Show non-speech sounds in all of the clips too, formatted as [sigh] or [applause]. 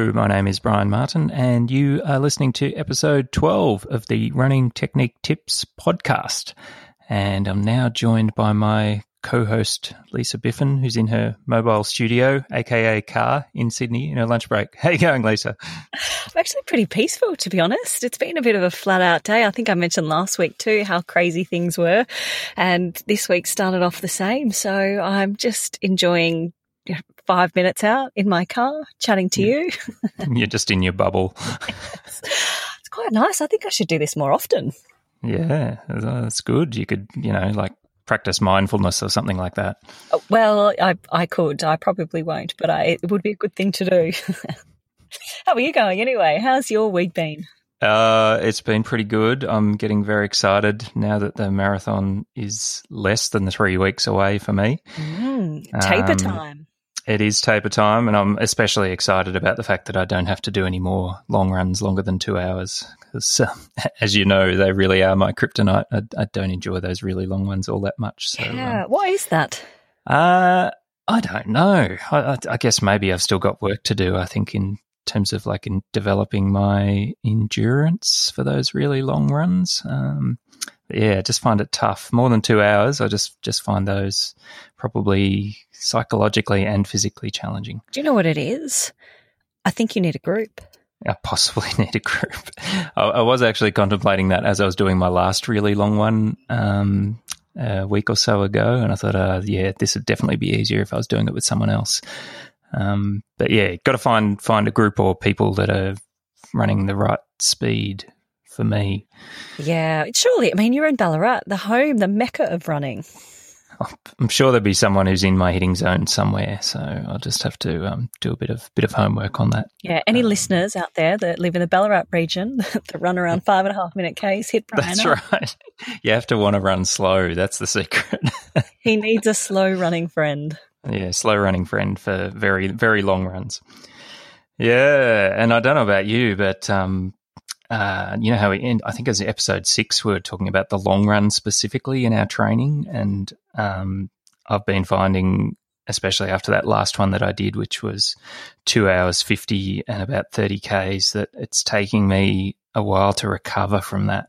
My name is Brian Martin, and you are listening to episode 12 of the Running Technique Tips podcast. And I'm now joined by my co host, Lisa Biffin, who's in her mobile studio, aka car, in Sydney in her lunch break. How you going, Lisa? I'm actually pretty peaceful, to be honest. It's been a bit of a flat out day. I think I mentioned last week too how crazy things were. And this week started off the same. So I'm just enjoying five minutes out in my car chatting to you. [laughs] You're just in your bubble. It's quite nice. I think I should do this more often. Yeah, that's good. You could, you know, like practice mindfulness or something like that. Oh, well, I I could. I probably won't, but I, it would be a good thing to do. [laughs] How are you going anyway? How's your week been? Uh, it's been pretty good. I'm getting very excited now that the marathon is less than three weeks away for me. Mm, taper um, time. It is taper time, and I'm especially excited about the fact that I don't have to do any more long runs longer than two hours. Because, uh, [laughs] as you know, they really are my kryptonite. I, I, don't enjoy those really long ones all that much. So, yeah, um, why is that? Uh, I don't know. I, I, guess maybe I've still got work to do. I think in terms of like in developing my endurance for those really long runs. Um, yeah, just find it tough. More than two hours, I just just find those probably psychologically and physically challenging. Do you know what it is? I think you need a group. I possibly [laughs] need a group. I, I was actually contemplating that as I was doing my last really long one um, a week or so ago, and I thought, uh, yeah, this would definitely be easier if I was doing it with someone else. Um, but yeah, got to find find a group or people that are running the right speed for me. Yeah, surely. I mean, you're in Ballarat, the home, the mecca of running. I'm sure there'll be someone who's in my hitting zone somewhere, so I'll just have to um, do a bit of bit of homework on that. Yeah, any um, listeners out there that live in the Ballarat region [laughs] that run around five and a half minute Ks, hit Brian That's up. right. [laughs] You have to want to run slow. That's the secret. [laughs] he needs a slow running friend. Yeah, slow running friend for very very long runs. Yeah, and I don't know about you, but um, uh, you know how we end, I think as episode six, we were talking about the long run specifically in our training. And um, I've been finding, especially after that last one that I did, which was two hours 50 and about 30 Ks, that it's taking me a while to recover from that.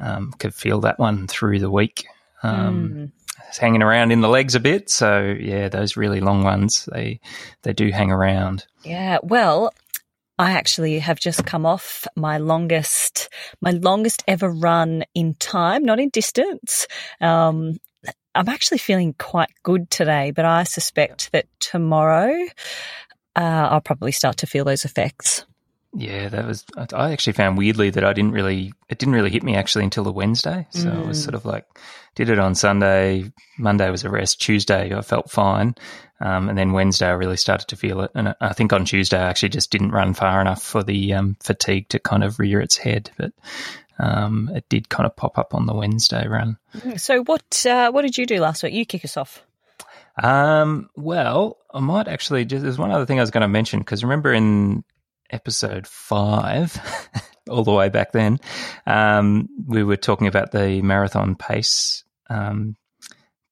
Um, could feel that one through the week. Um, mm. It's hanging around in the legs a bit. So yeah, those really long ones, they, they do hang around. Yeah. Well, I actually have just come off my longest, my longest ever run in time, not in distance. Um, I'm actually feeling quite good today, but I suspect that tomorrow uh, I'll probably start to feel those effects. Yeah, that was. I actually found weirdly that I didn't really. It didn't really hit me actually until the Wednesday. So mm. it was sort of like did it on Sunday. Monday was a rest. Tuesday I felt fine, um, and then Wednesday I really started to feel it. And I think on Tuesday I actually just didn't run far enough for the um, fatigue to kind of rear its head. But um, it did kind of pop up on the Wednesday run. Mm, so what uh, what did you do last week? You kick us off. Um, well, I might actually just, there's one other thing I was going to mention because remember in episode five, [laughs] all the way back then, um, we were talking about the marathon pace um,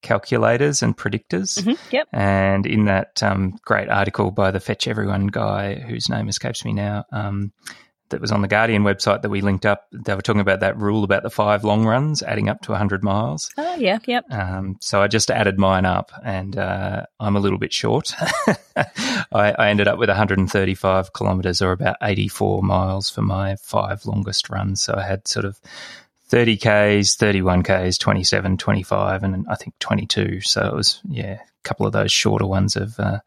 calculators and predictors. Mm-hmm, yep. And in that um, great article by the Fetch Everyone guy, whose name escapes me now, um, that was on the Guardian website that we linked up. They were talking about that rule about the five long runs adding up to 100 miles. Oh, yeah, yep. Um, so I just added mine up and uh, I'm a little bit short. [laughs] I, I, ended up with 135 kilometres or about 84 miles for my five longest runs. So I had sort of 30 Ks, 31 Ks, 27, 25, and I think 22. So it was, yeah, a couple of those shorter ones of. Uh,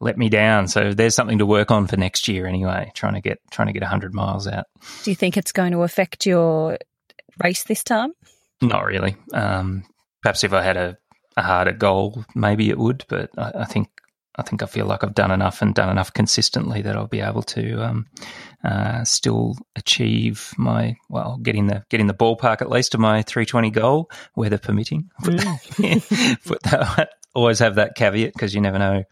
let me down. So there's something to work on for next year anyway, trying to get trying to get 100 miles out. Do you think it's going to affect your race this time? Not really. Um, perhaps if I had a, a, harder goal, maybe it would, but I, I, think I think I feel like I've done enough and done enough consistently that I'll be able to um, uh, still achieve my well, getting the getting the ballpark at least to my 320 goal, weather permitting. [laughs] Mm. [laughs] Put that, always have that caveat because you never know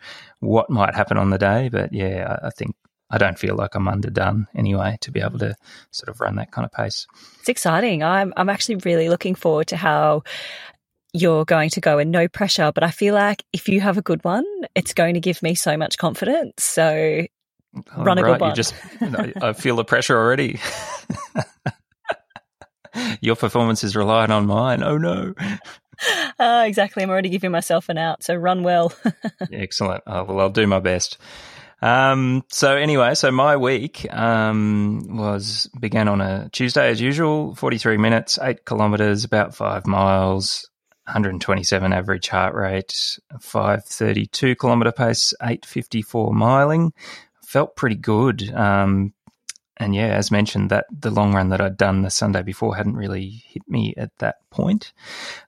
what might happen on the day. But yeah, I, I think I don't feel like I'm underdone anyway to be able to sort of run that kind of pace. It's exciting. I'm I'm actually really looking forward to how you're going to go and no pressure. But I feel like if you have a good one, it's going to give me so much confidence. So Oh, Runnable right, bun. You just, I feel the pressure already. [laughs] Your performance is reliant on mine. Oh no. Uh, [laughs] exactly. I'm already giving myself an out. So run well. [laughs] Excellent. Uh, well, I'll do my best. Um, so anyway, so my week um, was began on a Tuesday as usual, 43 minutes, eight kilometers, about five miles, 127 average heart rate, 532 kilometer pace, 854 miling. Felt pretty good. Um, and yeah, as mentioned, that the long run that I'd done the Sunday before hadn't really hit me at that point.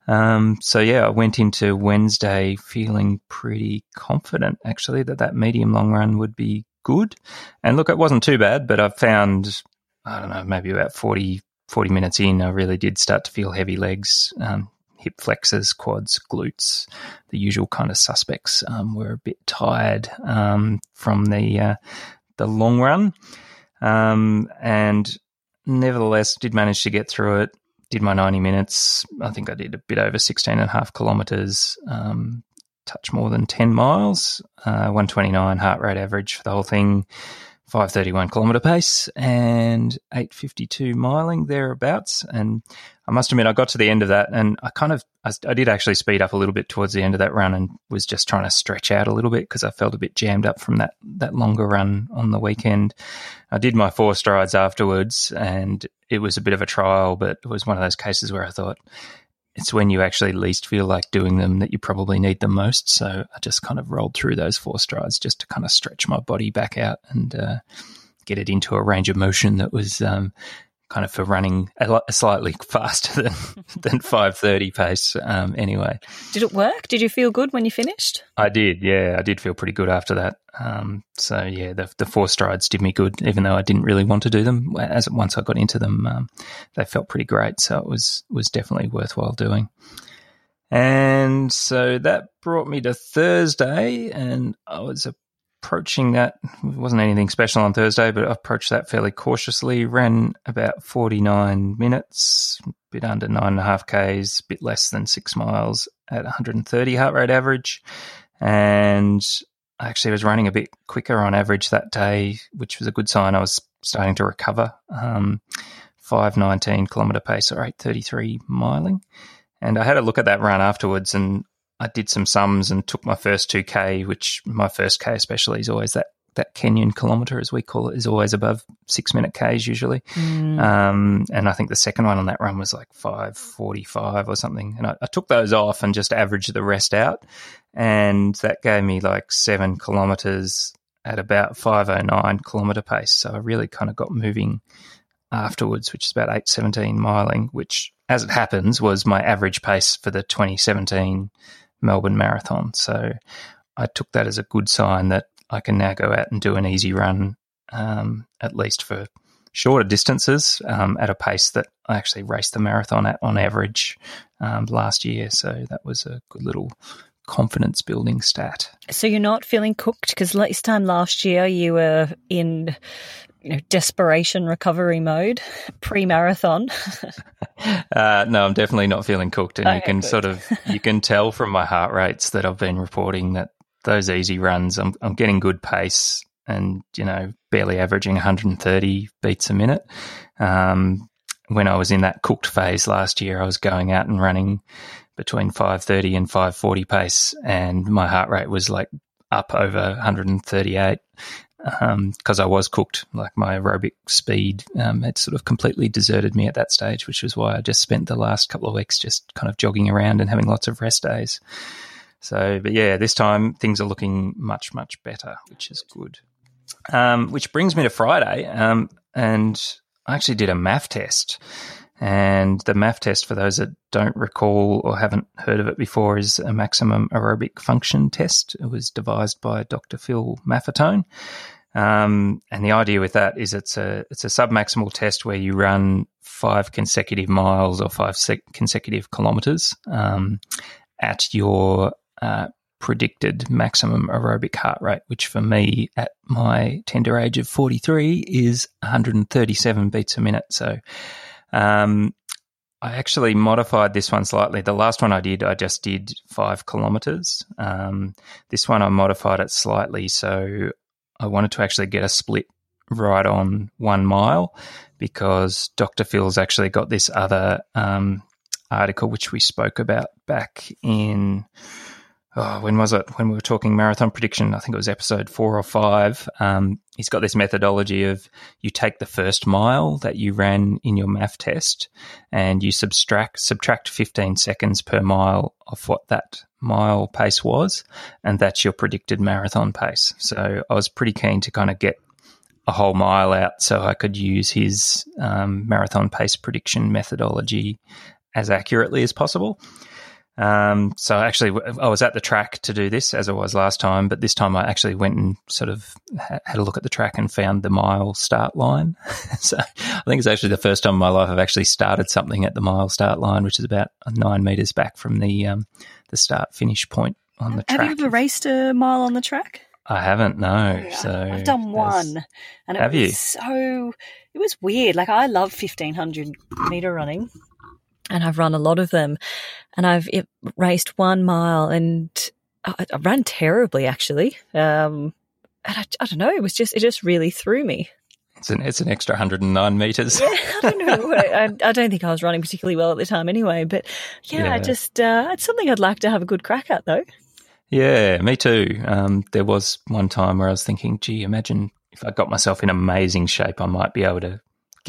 Um, so yeah, I went into Wednesday feeling pretty confident actually that that medium long run would be good. And look, it wasn't too bad, but I found, I don't know, maybe about 40, 40 minutes in, I really did start to feel heavy legs, um, hip flexors, quads, glutes, the usual kind of suspects um, were a bit tired um, from the uh, the long run. Um, and nevertheless, did manage to get through it. Did my 90 minutes. I think I did a bit over 16 and a half kilometers, um, touch more than 10 miles, uh, 129 heart rate average for the whole thing. 531 kilometer pace and 852 miling thereabouts. And I must admit, I got to the end of that and I kind of, I, I, did actually speed up a little bit towards the end of that run and was just trying to stretch out a little bit because I felt a bit jammed up from that, that longer run on the weekend. I did my four strides afterwards and it was a bit of a trial, but it was one of those cases where I thought, it's when you actually least feel like doing them that you probably need them most. So I just kind of rolled through those four strides just to kind of stretch my body back out and uh, get it into a range of motion that was um, kind of for running a, slightly [laughs] faster than [laughs] than five thirty pace. Um, anyway, did it work? Did you feel good when you finished? I did. Yeah, I did feel pretty good after that. Um, so yeah, the the four strides did me good, even though I didn't really want to do them. As once I got into them, um, they felt pretty great. So it was was definitely worthwhile doing. And so that brought me to Thursday, and I was a approaching that. It wasn't anything special on Thursday, but I approached that fairly cautiously. Ran about 49 minutes, a bit under nine and a half Ks, a bit less than six miles at 130 heart rate average. And I actually was running a bit quicker on average that day, which was a good sign. I was starting to recover. Um, 519 kilometer pace or 833 miling. And I had a look at that run afterwards and I did some sums and took my first 2K, which my first K especially is always that, that Kenyan kilometer, as we call it, is always above six minute Ks usually. Mm. Um, and I think the second one on that run was like 545 or something. And I, I took those off and just averaged the rest out. And that gave me like seven kilometers at about 509 kilometer pace. So I really kind of got moving afterwards, which is about 817 miling, which as it happens was my average pace for the 2017 Melbourne Marathon. So I took that as a good sign that I can now go out and do an easy run, um, at least for shorter distances, um, at a pace that I actually raced the marathon at on average um, last year. So that was a good little confidence building stat. So you're not feeling cooked because this time last year you were in you know, desperation recovery mode [laughs] pre marathon? [laughs] uh, no, I'm definitely not feeling cooked, and you can good. sort of [laughs] you can tell from my heart rates that I've been reporting that those easy runs, I'm I'm getting good pace, and you know, barely averaging 130 beats a minute. Um, when I was in that cooked phase last year, I was going out and running between 530 and 540 pace, and my heart rate was like up over 138 because um, I was cooked. Like my aerobic speed um, had sort of completely deserted me at that stage, which was why I just spent the last couple of weeks just kind of jogging around and having lots of rest days. So, but yeah, this time things are looking much, much better, which is good. Um, which brings me to Friday, um, and I actually did a MAF test. And the MAF test, for those that don't recall or haven't heard of it before, is a maximum aerobic function test. It was devised by Dr. Phil Maffetone. Um, and the idea with that is it's a it's a submaximal test where you run five consecutive miles or five sec- consecutive kilometers um, at your uh, predicted maximum aerobic heart rate, which for me at my tender age of 43 is 137 beats a minute. So um, I actually modified this one slightly. The last one I did, I just did five kilometers. Um, this one I modified it slightly. So I wanted to actually get a split right on one mile because Dr. Phil's actually got this other um, article which we spoke about back in oh, when was it? When we were talking marathon prediction, I think it was episode four or five. Um, he's got this methodology of you take the first mile that you ran in your MAF test and you subtract subtract 15 seconds per mile of what that mile pace was, and that's your predicted marathon pace. So I was pretty keen to kind of get a whole mile out so I could use his um, marathon pace prediction methodology as accurately as possible. Um, so actually, I was at the track to do this as I was last time, but this time I actually went and sort of had a look at the track and found the mile start line. [laughs] so I think it's actually the first time in my life I've actually started something at the mile start line, which is about nine meters back from the um, the start finish point on the track. Have you ever raced a mile on the track? I haven't, no. Yeah, so I've done one, and it have was you? so it was weird. Like I love fifteen hundred meter running, and I've run a lot of them, and I've raced one mile, and I, I ran terribly actually. Um, and I, I don't know, it was just it just really threw me. It's an it's an extra 109 meters. Yeah, I don't know. [laughs] I, I, don't think I was running particularly well at the time anyway. But yeah, yeah. I just uh, it's something I'd like to have a good crack at though. Yeah, me too. Um, there was one time where I was thinking, gee, imagine if I got myself in amazing shape, I might be able to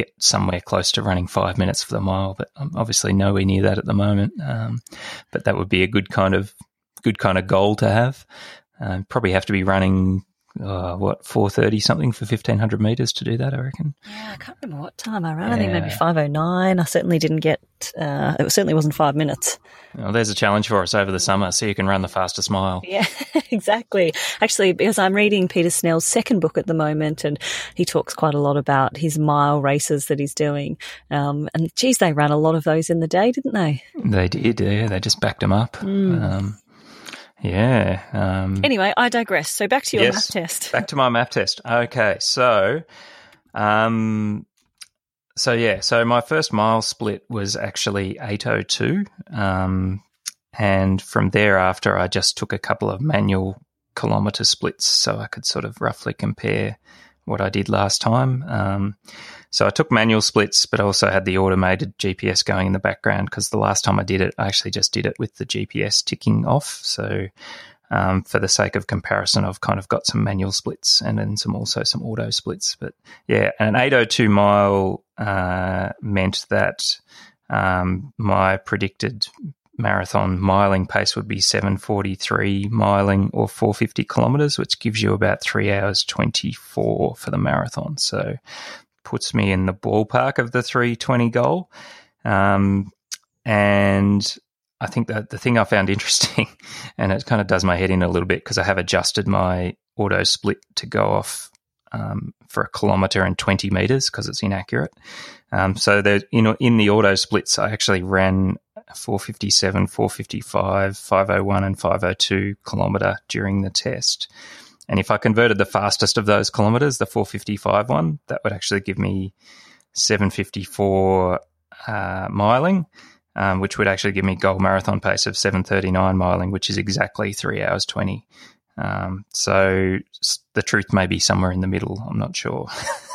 get somewhere close to running five minutes for the mile. But I'm obviously nowhere near that at the moment. Um, but that would be a good kind of good kind of goal to have. Uh, probably have to be running uh, what four thirty something for fifteen hundred meters to do that. I reckon. Yeah, I can't remember what time I ran. Yeah. I think maybe five oh nine. I certainly didn't get. Uh, it certainly wasn't five minutes. Well, there's a challenge for us over the summer, so you can run the fastest mile. Yeah, [laughs] exactly. Actually, because I'm reading Peter Snell's second book at the moment, and he talks quite a lot about his mile races that he's doing. Um, and geez, they ran a lot of those in the day, didn't they? They did. Yeah, they just backed them up. Mm. Um, yeah. Um, anyway, I digress. So back to your yes, MAF test. back to my MAF test. Okay, so, um, so yeah, so my first mile split was actually eight oh two, um, and from thereafter, I just took a couple of manual kilometer splits so I could sort of roughly compare what I did last time. Um, so I took manual splits, but I also had the automated GPS going in the background because the last time I did it, I actually just did it with the GPS ticking off. So um, for the sake of comparison, I've kind of got some manual splits and then some also some auto splits. But yeah, an 802 mile uh, meant that um, my predicted marathon miling pace would be 743 miling or 450 kilometers, which gives you about three hours 24 for the marathon. So puts me in the ballpark of the 320 goal. Um, and I think that the thing I found [laughs] interesting, and it kind of does my head in a little bit because I have adjusted my auto split to go off um, for a kilometer and 20 meters because it's inaccurate. Um, so there, in the auto splits, I actually ran 457, 455, 501, and 502 kilometer during the test. And if I converted the fastest of those kilometers, the 455 one, that would actually give me 754 uh, miling, um, which would actually give me goal marathon pace of 739 miling, which is exactly three hours 20. Um, so the truth may be somewhere in the middle. I'm not sure.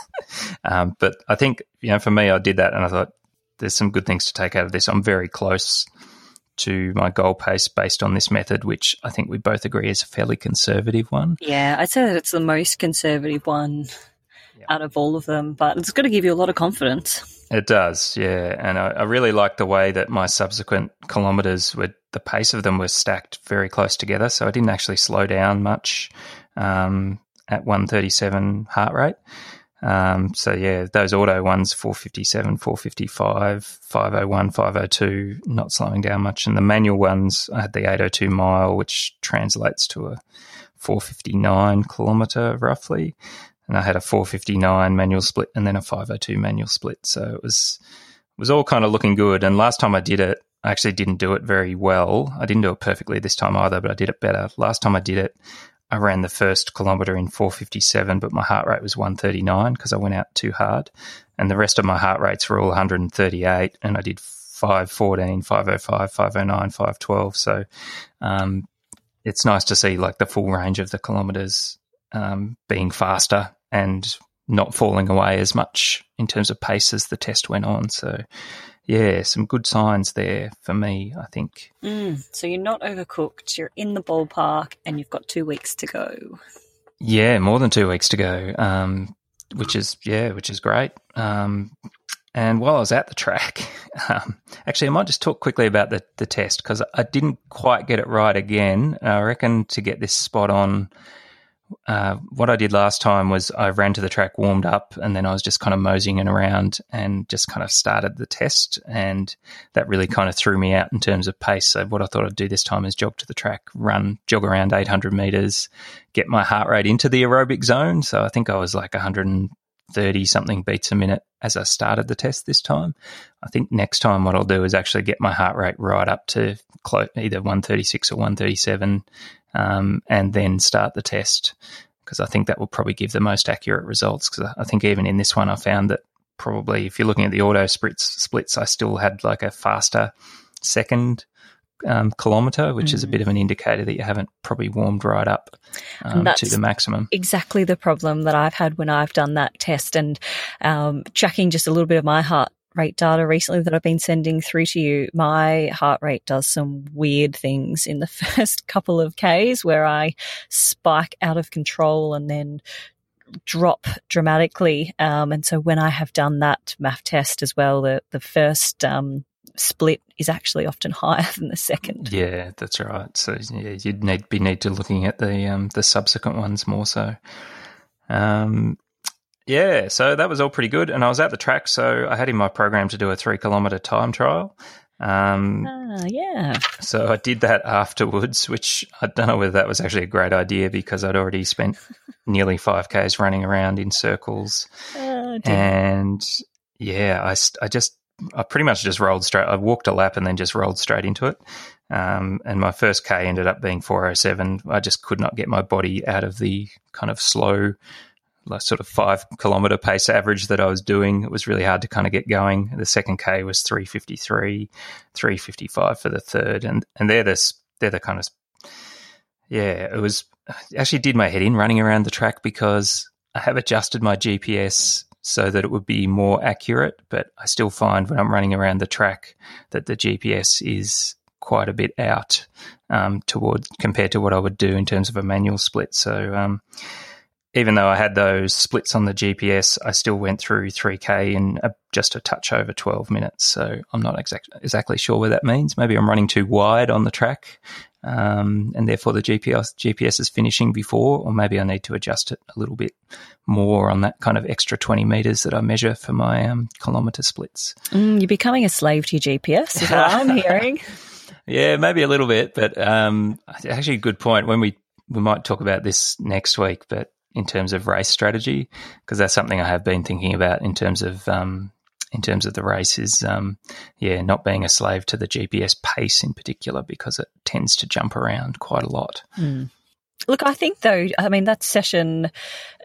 [laughs] um, but I think, you know, for me, I did that and I thought there's some good things to take out of this. I'm very close to my goal pace based on this method, which I think we both agree is a fairly conservative one. Yeah, I'd say that it's the most conservative one out of all of them, but it's going to give you a lot of confidence. It does, yeah. And I, I really like the way that my subsequent kilometres were, the pace of them were stacked very close together. So I didn't actually slow down much um, at 137 heart rate. Um, so yeah, those auto ones, 457, 455, 501, 502, not slowing down much. And the manual ones, I had the 802 mile, which translates to a 459 kilometer roughly. And I had a 459 manual split and then a 502 manual split. So it was, it was all kind of looking good. And last time I did it, I actually didn't do it very well. I didn't do it perfectly this time either, but I did it better. Last time I did it, I ran the first kilometer in 457, but my heart rate was 139 because I went out too hard. And the rest of my heart rates were all 138, and I did 514, 505, 509, 512. So um, it's nice to see like the full range of the kilometers um, being faster and not falling away as much in terms of pace as the test went on. So, yeah, some good signs there for me, I think. Mm, so you're not overcooked, you're in the ballpark, and you've got two weeks to go. Yeah, more than two weeks to go, um, which is, yeah, which is great. Um, and while I was at the track, [laughs] um, actually, I might just talk quickly about the, the test because I didn't quite get it right again. I reckon to get this spot on, uh, what I did last time was I ran to the track, warmed up, and then I was just kind of moseying around and just kind of started the test. And that really kind of threw me out in terms of pace. So, what I thought I'd do this time is jog to the track, run, jog around 800 meters, get my heart rate into the aerobic zone. So, I think I was like 130 something beats a minute as I started the test this time. I think next time what I'll do is actually get my heart rate right up to either 136 or 137 um, and then start the test because I think that will probably give the most accurate results. Because I think even in this one, I found that probably if you're looking at the auto splits, splits I still had like a faster second um, kilometer, which mm. is a bit of an indicator that you haven't probably warmed right up um, to the maximum. Exactly the problem that I've had when I've done that test and um, tracking just a little bit of my heart rate data recently that I've been sending through to you, my heart rate does some weird things in the [laughs] first couple of Ks where I spike out of control and then drop dramatically. Um, and so when I have done that MAF test as well, the, the first um, split is actually often [laughs] higher than the second. Yeah, that's right. So yeah, you'd need be need to looking at the um, the subsequent ones more so. Um, yeah, so that was all pretty good. And I was at the track, so I had in my program to do a three kilometer time trial. Um, ah, yeah. So I did that afterwards, which I don't know whether that was actually a great idea because I'd already spent nearly 5Ks running around in circles. Oh, and yeah, I, I just, I pretty much just rolled straight. I walked a lap and then just rolled straight into it. Um, and my first K ended up being 407. I just could not get my body out of the kind of slow like sort of five kilometer pace average that I was doing. It was really hard to kind of get going. The second K was 353, 355 for the third. And, and they're the, they're the kind of, yeah, it was actually did my head in running around the track because I have adjusted my GPS so that it would be more accurate. But I still find when I'm running around the track that the GPS is quite a bit out um, toward compared to what I would do in terms of a manual split. So, um, even though I had those splits on the GPS, I still went through 3K in a, just a touch over 12 minutes. So I'm not exact, exactly sure what that means. Maybe I'm running too wide on the track, um, and therefore the GPS GPS is finishing before, or maybe I need to adjust it a little bit more on that kind of extra 20 meters that I measure for my um, kilometer splits. Mm, you're becoming a slave to your GPS, is what I'm [laughs] hearing. Yeah, maybe a little bit, but um, actually, a good point. When we we might talk about this next week, but in terms of race strategy because that's something I have been thinking about in terms of um, in terms of the race is um, yeah not being a slave to the GPS pace in particular because it tends to jump around quite a lot. Mm. Look, I think though, I mean that session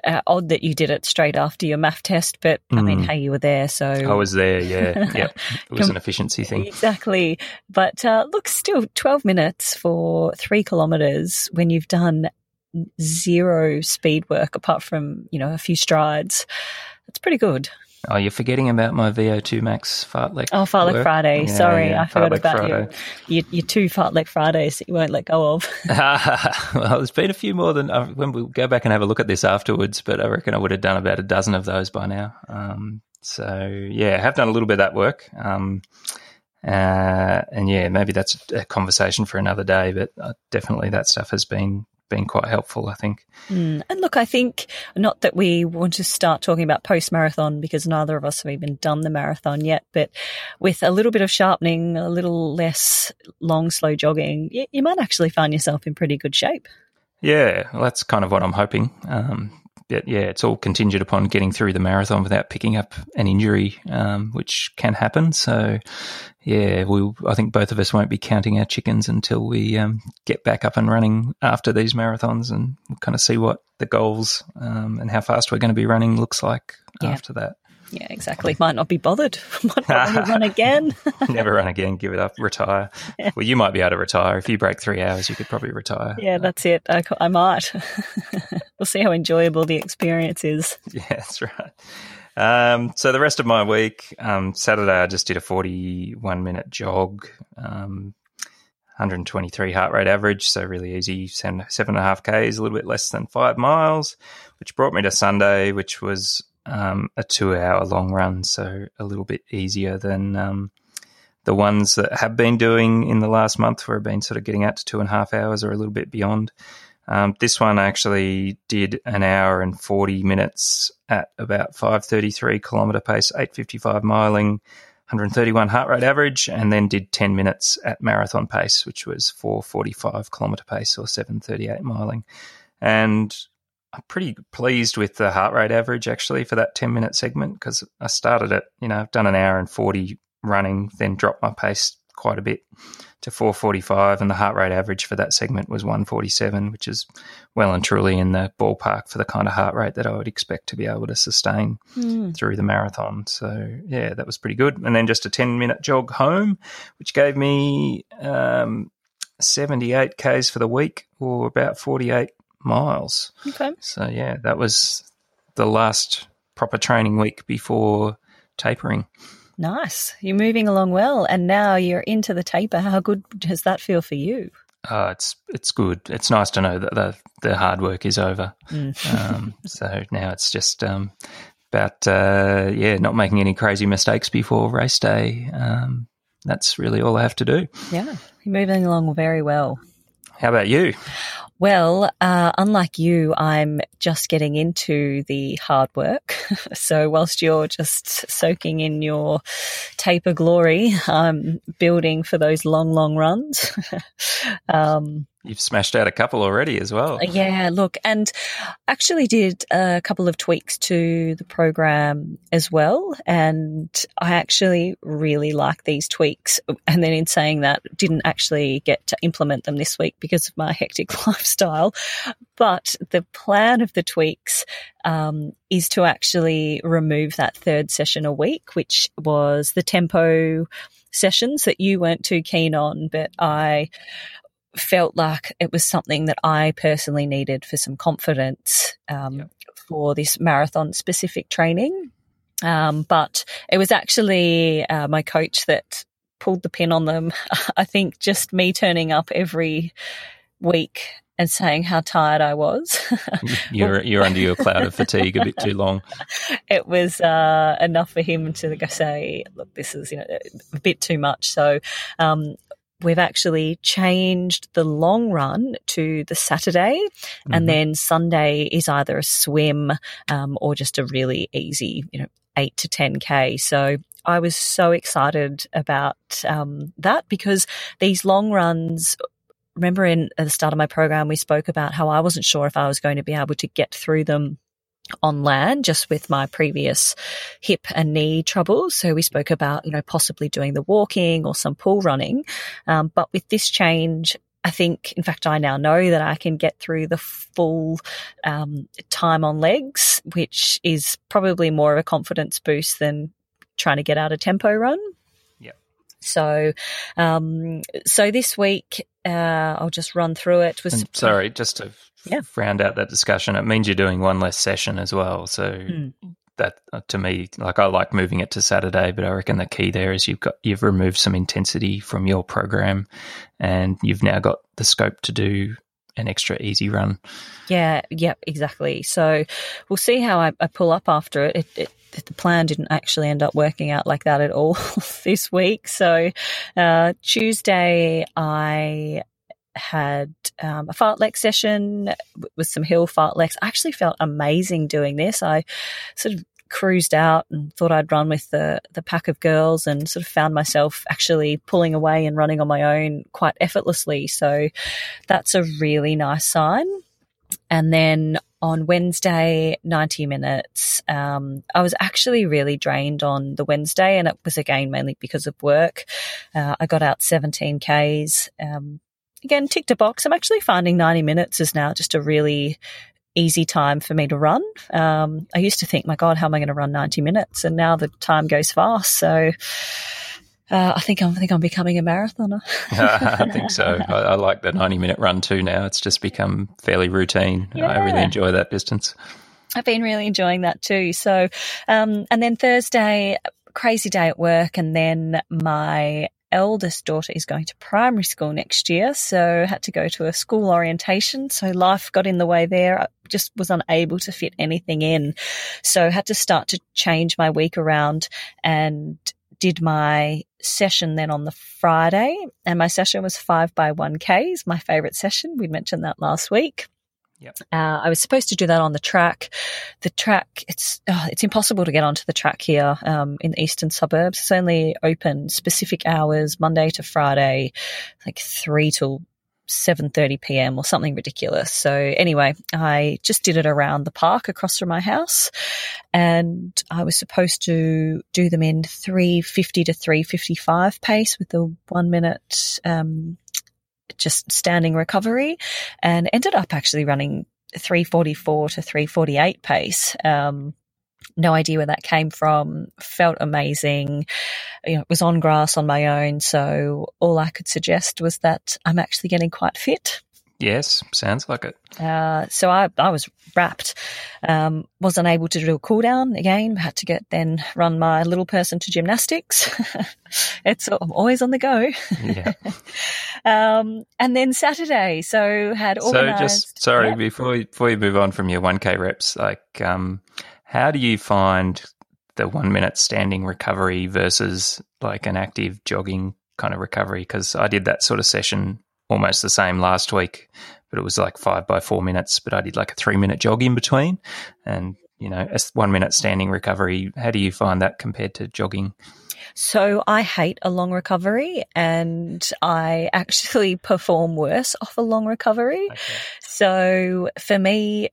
uh, odd that you did it straight after your MAF test, but mm. I mean, hmm. hey, you were there, so I was there. Yeah, [laughs] yeah, it was an efficiency thing, exactly. But uh, look, still twelve minutes for three kilometers when you've done zero speed work apart from, you know, a few strides. That's pretty good. Oh, you're forgetting about my VO2 max fartlek. Oh, fartlek work. Friday. Yeah, Sorry, yeah, I forgot about your, your, your two fartlek Fridays that you won't let go of. [laughs] well, there's been a few more than uh, when we go back and have a look at this afterwards, but I reckon I would have done about a dozen of those by now. Um, so yeah, I have done a little bit of that work. Um, uh, and yeah, maybe that's a conversation for another day, but uh, definitely that stuff has been been quite helpful, I think. Mm. And look, I think not that we want to start talking about post marathon because neither of us have even done the marathon yet, but with a little bit of sharpening, a little less long, slow jogging, you, you might actually find yourself in pretty good shape. Yeah, well, that's kind of what I'm hoping. Um, but yeah, it's all contingent upon getting through the marathon without picking up an injury, um, which can happen. So yeah, we I think both of us won't be counting our chickens until we um, get back up and running after these marathons and kind of see what the goals um, and how fast we're going to be running looks like yeah. after that. Yeah, exactly. Might not be bothered. [laughs] might not want to run again. [laughs] Never run again. Give it up. Retire. Yeah. Well, you might be able to retire if you break three hours. You could probably retire. Yeah, that's it. I, I might. [laughs] we'll see how enjoyable the experience is. Yeah, that's right. Um, so the rest of my week, um, Saturday, I just did a 41 minute jog, um, 123 heart rate average. So really easy, seven, seven and a half Ks, a little bit less than five miles, which brought me to Sunday, which was, um, a two hour long run. So a little bit easier than, um, the ones that have been doing in the last month where I've been sort of getting out to two and a half hours or a little bit beyond. Um, this one actually did an hour and 40 minutes at about 533 kilometre pace, 855 miling, 131 heart rate average, and then did 10 minutes at marathon pace, which was 445 kilometre pace or 738 miling. And I'm pretty pleased with the heart rate average actually for that 10 minute segment because I started it, you know, I've done an hour and 40 running, then dropped my pace quite a bit to 445, and the heart rate average for that segment was 147, which is well and truly in the ballpark for the kind of heart rate that I would expect to be able to sustain mm. through the marathon. So, yeah, that was pretty good. And then just a 10 minute jog home, which gave me um, 78 Ks for the week or about 48 miles. Okay. So, yeah, that was the last proper training week before tapering. Nice. You're moving along well, and now you're into the taper. How good does that feel for you? Uh, it's it's good. It's nice to know that the the hard work is over. Mm. um, [laughs] so now it's just um, about uh, yeah, not making any crazy mistakes before race day. Um, that's really all I have to do. Yeah, you're moving along very well. How about you? Well, uh, unlike you, I'm just getting into the hard work. [laughs] so whilst you're just soaking in your taper glory, I'm building for those long, long runs. [laughs] um, You've smashed out a couple already as well. Yeah, look, and actually did a couple of tweaks to the program as well. And I actually really like these tweaks. And then in saying that, didn't actually get to implement them this week because of my [laughs] hectic lifestyle. But the plan of the tweaks um, is to actually remove that third session a week, which was the tempo sessions that you weren't too keen on, but I felt like it was something that I personally needed for some confidence um, yep. for this marathon specific training. Um, but it was actually uh, my coach that pulled the pin on them. [laughs] I think just me turning up every week and saying how tired I was. [laughs] you're you're under your cloud of fatigue a bit too long. It was uh, enough for him to like, say, "Look, this is you know a bit too much." So um, we've actually changed the long run to the Saturday, mm-hmm. and then Sunday is either a swim um, or just a really easy, you know, eight to ten k. So I was so excited about um, that because these long runs. Remember, in at the start of my program, we spoke about how I wasn't sure if I was going to be able to get through them on land just with my previous hip and knee troubles. So we spoke about, you know, possibly doing the walking or some pool running. Um, but with this change, I think, in fact, I now know that I can get through the full um, time on legs, which is probably more of a confidence boost than trying to get out a tempo run. So, um, so this week, uh, I'll just run through it. Was sorry, just to yeah. round out that discussion, it means you're doing one less session as well. So mm. that uh, to me, like I like moving it to Saturday, but I reckon the key there is you've got you've removed some intensity from your program, and you've now got the scope to do an extra easy run. Yeah, yeah, exactly. So we'll see how I, I pull up after it. It, it. The plan didn't actually end up working out like that at all [laughs] this week. So uh, Tuesday, I had um, a fartlek session with some hill fartleks. I actually felt amazing doing this. I sort of cruised out and thought I'd run with the the pack of girls and sort of found myself actually pulling away and running on my own quite effortlessly. So that's a really nice sign. And then on Wednesday, 90 minutes. Um, I was actually really drained on the Wednesday, and it was again mainly because of work. Uh, I got out 17 Ks. Um, again, ticked a box. I'm actually finding 90 minutes is now just a really easy time for me to run. Um, I used to think, my God, how am I going to run 90 minutes? And now the time goes fast. So, uh, I think I'm, I think I'm becoming a marathoner. [laughs] I think [laughs] so. I, I, like the 90 minute run too now. It's just become fairly routine. Yeah. I really enjoy that distance. I've been really enjoying that too. So, um, and then Thursday, crazy day at work, and then my eldest daughter is going to primary school next year, so had to go to a school orientation. So life got in the way there. I just was unable to fit anything in. So had to start to change my week around and did my session then on the Friday. And my session was five by one Ks, my favorite session. We mentioned that last week. Yep. Uh, I was supposed to do that on the track. The track, it's oh, it's impossible to get onto the track here um, in the eastern suburbs. It's only open specific hours, Monday to Friday, like three till 7:30 p.m. or something ridiculous. So anyway, I just did it around the park across from my house and I was supposed to do them in 350 to 355 pace with the 1 minute um, just standing recovery and ended up actually running 344 to 348 pace. Um, no idea where that came from. Felt amazing. You know, it was on grass on my own. So all I could suggest was that I'm actually getting quite fit. Yes, sounds like it. Uh, so I, I was rapt. Um, wasn't able to do a cool down again. Had to get then run my little person to gymnastics. [laughs] it's I'm always on the go. Yeah. [laughs] um, and then Saturday, so had organized. So just sorry yeah. before you, before you move on from your 1K reps, like um, how do you find the one minute standing recovery versus like an active jogging kind of recovery? Because I did that sort of session almost the same last week, but it was like five by four minutes. But I did like a three minute jog in between, and you know, a one minute standing recovery. How do you find that compared to jogging? So I hate a long recovery and I actually [laughs] perform worse off a long recovery. Okay. So for me,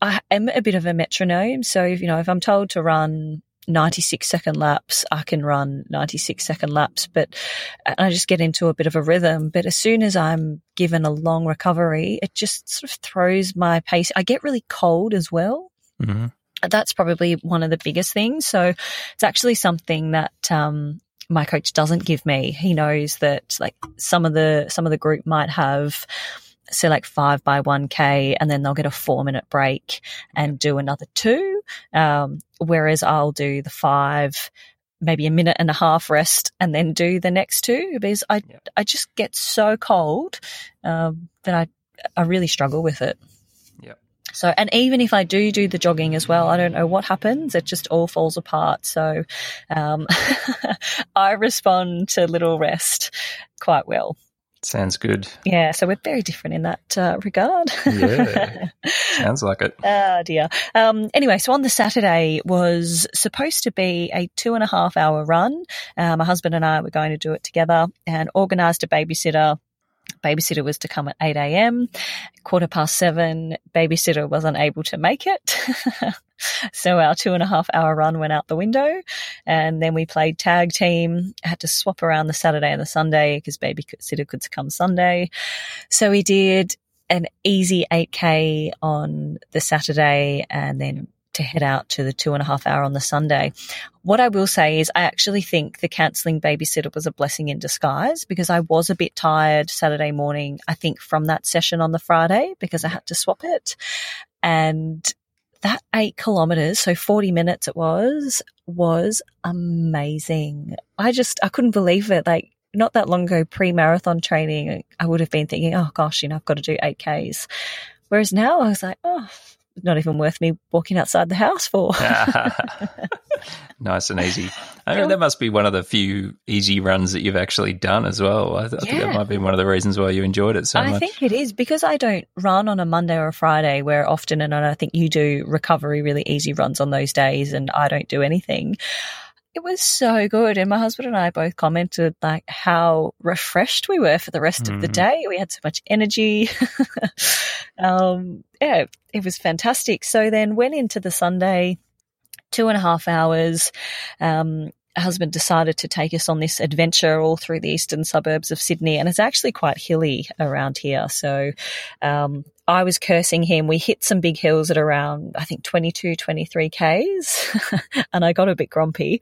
I, am a bit of a metronome. So, you know, if I'm told to run 96 second laps, I can run 96 second laps, but I just get into a bit of a rhythm. But as soon as I'm given a long recovery, it just sort of throws my pace. I get really cold as well. Mm-hmm. That's probably one of the biggest things. So it's actually something that, um, my coach doesn't give me. He knows that like some of the, some of the group might have, say like five by 1K and then they'll get a four minute break and do another two. Um, whereas I'll do the five, maybe a minute and a half rest and then do the next two because I, yeah. I just get so cold, um, that I, I really struggle with it. Yeah. So, and even if I do do the jogging as well, I don't know what happens. It just all falls apart. So, um, [laughs] I respond to little rest quite well. Sounds good. Yeah, so we're very different in that uh, regard. yeah, [laughs] sounds like it. Oh dear. Um, anyway, so on the Saturday was supposed to be a two and a half hour run. Uh, my husband and I were going to do it together and organised a babysitter babysitter was to come at 8 a.m. Quarter past seven, babysitter wasn't able to make it. [laughs] so our two and a half hour run went out the window. And then we played tag team. I had to swap around the Saturday and the Sunday because babysitter could come Sunday. So we did an easy 8K on the Saturday and then to head out to the two and a half hour on the Sunday. What I will say is I actually think the cancelling babysitter was a blessing in disguise because I was a bit tired Saturday morning, I think from that session on the Friday because I had to swap it. And that eight kilometers, so 40 minutes it was, was amazing. I just, I couldn't believe it. Like, not that long ago, pre marathon training, I would have been thinking, oh gosh, you know, I've got to do 8Ks. Whereas now I was like, oh, not even worth me walking outside the house for. [laughs] [laughs] nice and easy. I mean, that must be one of the few easy runs that you've actually done as well. I, th- I think that might be one of the reasons why you enjoyed it so I much. I think it is because I don't run on a Monday or a Friday where often, and I think you do recovery really easy runs on those days, and I don't do anything it was so good. And my husband and I both commented like how refreshed we were for the rest mm. of the mm. day. We had so much energy. [laughs] um, yeah, it was fantastic. So then went into the Sunday, two and a half hours. Um, husband decided to take us on this adventure all through the eastern suburbs of Sydney, and it's actually quite hilly around here. So um, I was cursing him. We hit some big hills at around, I think, 22, 23 Ks, [laughs] and I got a bit grumpy.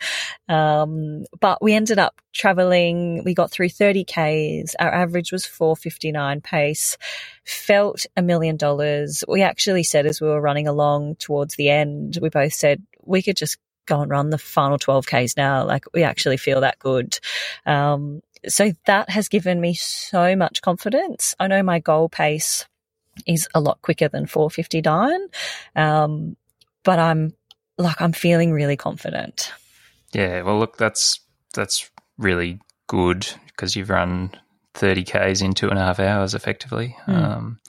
Um, but we ended up traveling. We got through 30 Ks. Our average was 459 pace. Felt a million dollars. We actually said as we were running along towards the end, we both said we could just go and run the final 12Ks now. Like we actually feel that good. Um, so that has given me so much confidence. I know my goal pace is a lot quicker than 459. Um, but I'm like, I'm feeling really confident. Yeah. Well, look, that's, that's really good because you've run 30 Ks in two and a half hours effectively. Mm. Um,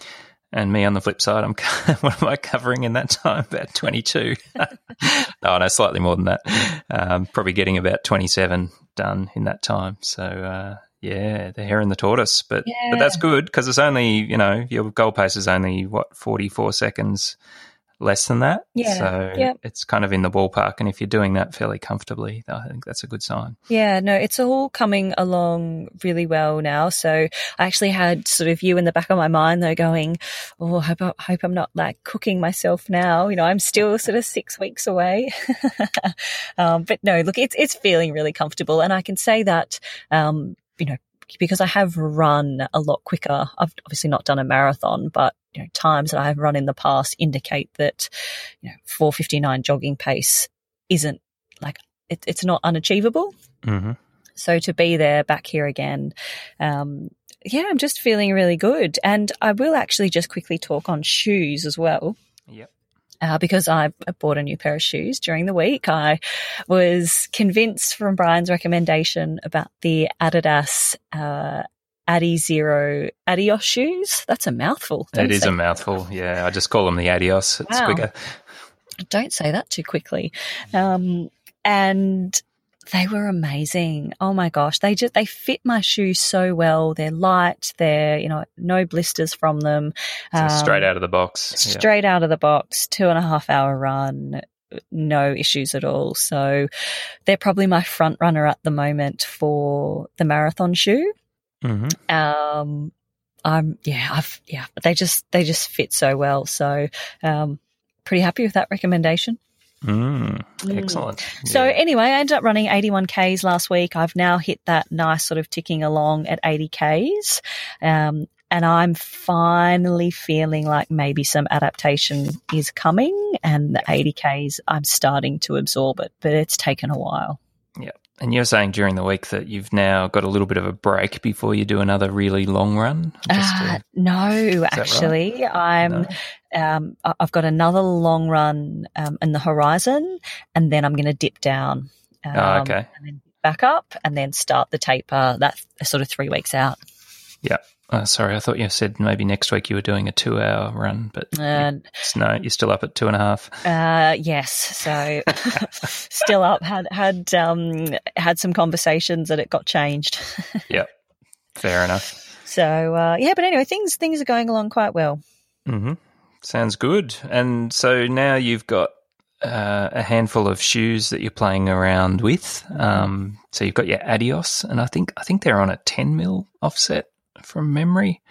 and me on the flip side, I'm [laughs] what am I covering in that time? About 22. [laughs] oh no, slightly more than that. Um, probably getting about 27 done in that time. So uh, yeah, the hare and the tortoise, but yeah. but that's good because it's only you know your goal pace is only what 44 seconds less than that. Yeah. So it's kind of in the ballpark. And if you're doing that fairly comfortably, I think that's a good sign. Yeah, no, it's all coming along really well now. So I actually had sort of you in the back of my mind though going, Oh, I hope, I hope I'm not like cooking myself now. You know, I'm still sort of six weeks away. [laughs] um, but no, look, it's, it's feeling really comfortable. And I can say that, um, you know, because I have run a lot quicker. I've obviously not done a marathon, but you know, times that I have run in the past indicate that, you know, 459 jogging pace isn't like, it, it's not unachievable. Mm-hmm. So to be there back here again, um, yeah, I'm just feeling really good. And I will actually just quickly talk on shoes as well. Yep. Uh, because I bought a new pair of shoes during the week. I was convinced from Brian's recommendation about the Adidas uh, Adizero Adios shoes. That's a mouthful. It is a mouthful. Yeah, I just call them the Adios. It's wow. quicker. Don't say that too quickly. Um, and they were amazing. Oh my gosh, they just they fit my shoes so well. They're light. They're you know no blisters from them. Um, straight out of the box. Straight out of the box. Two and a half hour run. No issues at all. So they're probably my front runner at the moment for the marathon shoe. Mm-hmm. Um, I'm yeah, I've yeah, but they just they just fit so well. So um, pretty happy with that recommendation. Mm, excellent. Mm. So yeah. anyway, I ended up running 81 Ks last week. I've now hit that nice sort of ticking along at 80 Ks. Um, and I'm finally feeling like maybe some adaptation is coming and the 80 Ks, I'm starting to absorb it, but it's taken a while. Yeah. And you're saying during the week that you've now got a little bit of a break before you do another really long run? Uh, to, no, actually, right? I'm. No. Um, I've got another long run um, in the horizon, and then I'm going to dip down. Um, oh, okay. And then back up, and then start the taper. That sort of three weeks out. Yeah. Uh, sorry, I thought you said maybe next week you were doing a two-hour run, but uh, no, you're still up at two and a half. Uh, yes, so [laughs] still up. Had had um, had some conversations that it got changed. [laughs] yep, fair enough. So uh, yeah, but anyway, things things are going along quite well. Mm-hmm. Sounds good. And so now you've got uh, a handful of shoes that you're playing around with. Um, so you've got your Adios, and I think I think they're on a 10 mil offset from memory.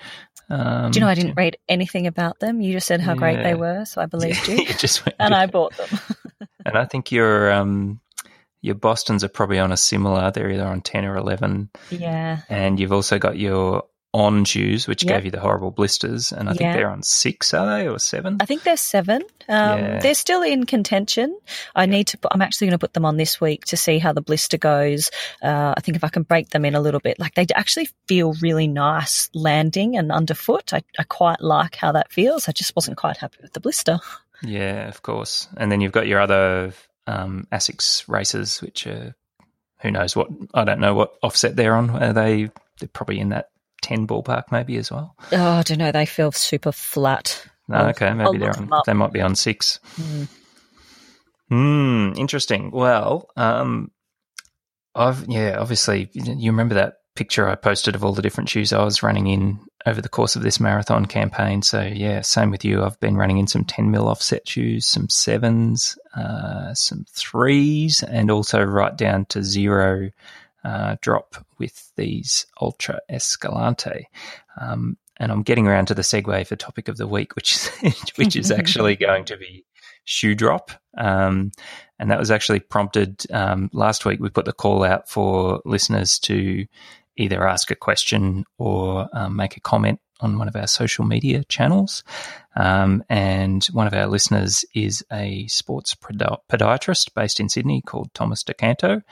Um, Do you know I didn't read anything about them? You just said how yeah. great they were, so I believed [laughs] you. you just went, and I bought them. [laughs] and I think your um, your Boston's are probably on a similar. They're either on ten or eleven. Yeah. And you've also got your on shoes, which yep. gave you the horrible blisters, and I think they're on six, are they, or seven? I think they're seven. Um, yeah. They're still in contention. I need to. I'm actually going to put them on this week to see how the blister goes. Uh, I think if I can break them in a little bit, like they actually feel really nice landing and underfoot. I, I quite like how that feels. I just wasn't quite happy with the blister. Yeah, of course. And then you've got your other um, Asics races, which are who knows what I don't know what offset they're on. Are they? They're probably in that 10 ballpark maybe as well? Oh, I don't know. They feel super flat. No, I'll, okay. Maybe I'll they're on, they might be on six. Hmm. Mm, interesting. Well, um, I've, yeah, obviously, you remember that picture I posted of all the different shoes I was running in over the course of this marathon campaign. So yeah, same with you. I've been running in some 10 mil offset shoes, some sevens, uh, some threes, and also right down to zero uh, drop with these Altra Escalante. Um, and I'm getting around to the segue for topic of the week, which is, [laughs] which is [laughs] actually going to be shoe drop. Um, and that was actually prompted um, last week. We put the call out for listeners to either ask a question or um, make a comment on one of our social media channels. Um, and one of our listeners is a sports podiatrist based in Sydney called Thomas DeCanto.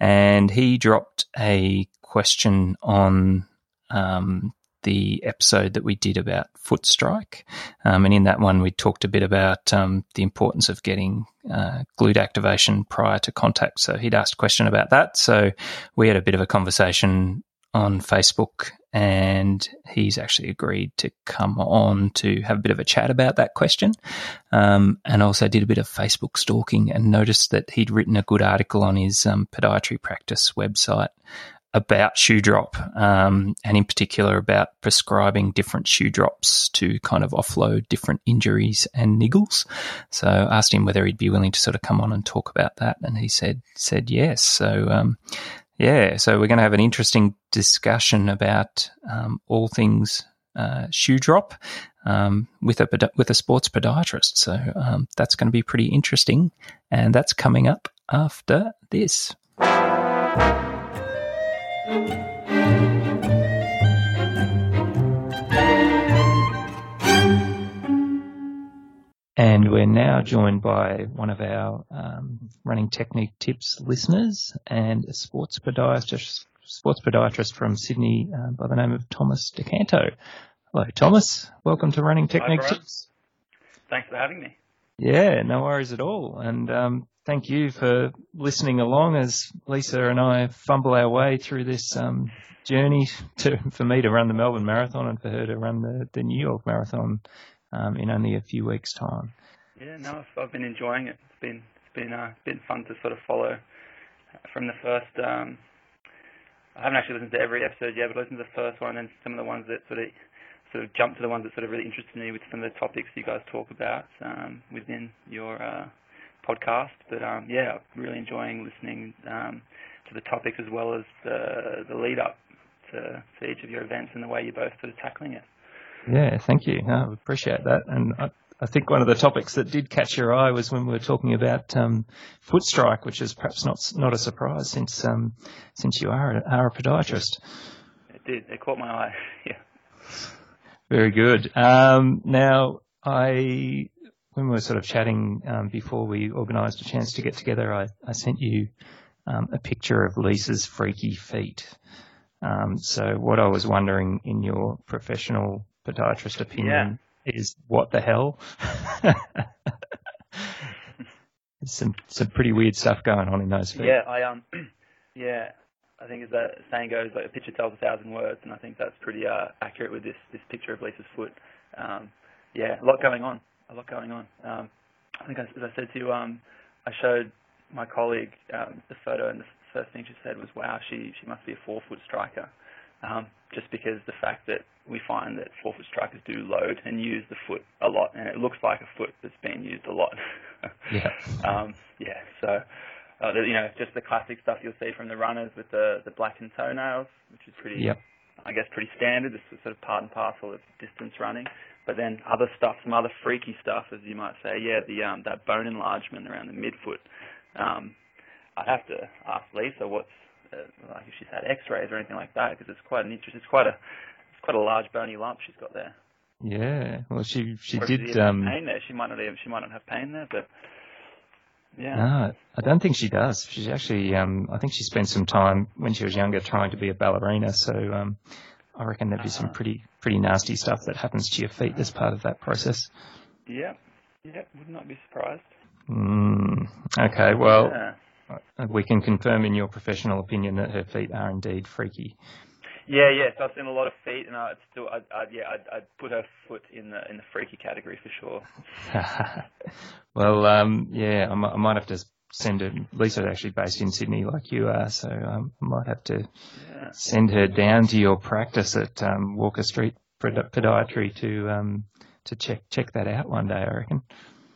And he dropped a question on um, the episode that we did about foot strike. Um, and in that one, we talked a bit about um, the importance of getting uh, glute activation prior to contact. So he'd asked a question about that. So we had a bit of a conversation on Facebook and he's actually agreed to come on to have a bit of a chat about that question. Um, and also did a bit of Facebook stalking and noticed that he'd written a good article on his um, podiatry practice website about shoe drop, um, and in particular about prescribing different shoe drops to kind of offload different injuries and niggles. So asked him whether he'd be willing to sort of come on and talk about that, and he said said yes. So um, yeah, so we're going to have an interesting discussion about um, all things uh, shoe drop um, with a with a sports podiatrist. So um, that's going to be pretty interesting, and that's coming up after this. And we're now joined by one of our um, running technique tips listeners and a sports podiatrist, sports podiatrist from Sydney uh, by the name of Thomas DeCanto. Hello, Thomas. Welcome to Running Technique Hi, Tips. Thanks for having me. Yeah, no worries at all. And um, thank you for listening along as Lisa and I fumble our way through this um, journey [laughs] to, for me to run the Melbourne Marathon and for her to run the, the New York Marathon um, in only a few weeks' time. Yeah, no, I've, been enjoying it. It's been it's been uh, been fun to sort of follow from the first. Um, I haven't actually listened to every episode yet, but I listened to the first one and some of the ones that sort of sort of jumped to the ones that sort of really interested me with some of the topics you guys talk about um, within your uh, podcast. But um, yeah, really enjoying listening um, to the topic as well as the the lead up to, to each of your events and the way you're both sort of tackling it. Yeah, thank you. I appreciate that. And I, I, think one of the topics that did catch your eye was when we were talking about um, foot strike, which is perhaps not not a surprise since um, since you are a, are a podiatrist. It did. It caught my eye. [laughs] yeah. Very good. Um, now, I when we were sort of chatting um, before we organised a chance to get together, I, I sent you um, a picture of Lisa's freaky feet. Um, so what I was wondering in your professional podiatrist opinion yeah. is what the hell? [laughs] Some some pretty weird stuff going on in those feet. Yeah, I um, [clears throat] yeah, I think as that saying goes, like a picture tells a thousand words, and I think that's pretty uh, accurate with this this picture of Lisa's foot. Um, yeah, a lot going on, a lot going on. Um, I think as, as I said to you, um, I showed my colleague um, the photo, and the first thing she said was, "Wow, she she must be a forefoot striker." Um, just because the fact that we find that forefoot strikers do load and use the foot a lot, and it looks like a foot that's being used a lot. [laughs] yeah. Um, yeah. So, uh, you know, just the classic stuff you'll see from the runners with the the blackened toenails, which is pretty, yep. I guess, pretty standard. This is sort of part and parcel of distance running. But then other stuff, some other freaky stuff, as you might say, yeah, the um, that bone enlargement around the midfoot. Um, I have to ask Lisa what's uh, like if she's had X-rays or anything like that, because it's quite an interest. It's quite a it's quite a large bony lump she's got there. Yeah, well, she she or did. Um, pain there. She might not even she might not have pain there, but yeah. No, I don't think she does. She's actually, um, I think she spent some time when she was younger trying to be a ballerina. So um, I reckon there'd be some uh-huh. pretty pretty nasty stuff that happens to your feet as part of that process. Yeah, yeah, would not be surprised. Mm, okay, well, yeah. Uh, we can confirm in your professional opinion that her feet are indeed freaky. Yeah, yeah. So I've seen a lot of feet, and I'd still, I'd, I'd yeah, I'd, I'd, put her foot in the in the freaky category for sure. [laughs] well, um, yeah, I might, I might, have to send her. Lisa's actually based in Sydney, like you are, so um, I might have to yeah. send her down to your practice at um, Walker Street podiatry to um, to check check that out one day. I reckon.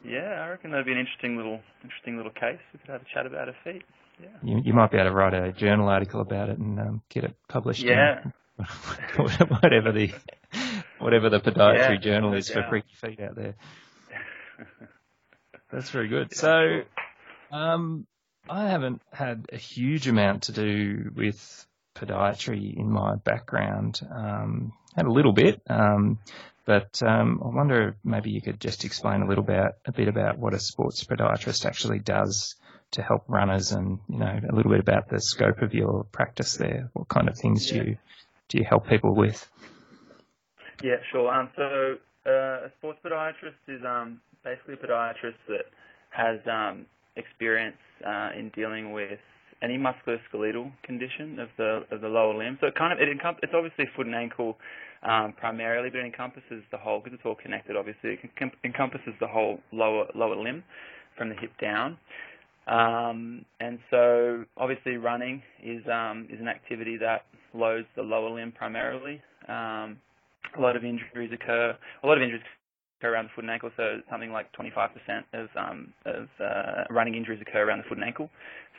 Yeah, I reckon that'd be an interesting little interesting little case. We could have a chat about her feet. Yeah. You, you might be able to write a journal article about it and um, get it published. Yeah. [laughs] whatever the whatever the podiatry yeah, journal is for freaky feet out there. [laughs] That's very good. So, um, I haven't had a huge amount to do with podiatry in my background. Um, had a little bit, um, but um, I wonder if maybe you could just explain a little bit a bit about what a sports podiatrist actually does to help runners, and you know a little bit about the scope of your practice there. What kind of things yeah. do you do you help people with? Yeah, sure. Um, so uh, a sports podiatrist is um, basically a podiatrist that has um, experience uh, in dealing with any musculoskeletal condition of the of the lower limb. So it kind of it encom- it's obviously foot and ankle um, primarily, but it encompasses the whole because it's all connected. Obviously, it encompasses the whole lower lower limb from the hip down. Um, and so obviously running is um, is an activity that loads the lower limb primarily. Um, a lot of injuries occur. A lot of injuries occur around the foot and ankle. So something like 25% of um, of uh, running injuries occur around the foot and ankle.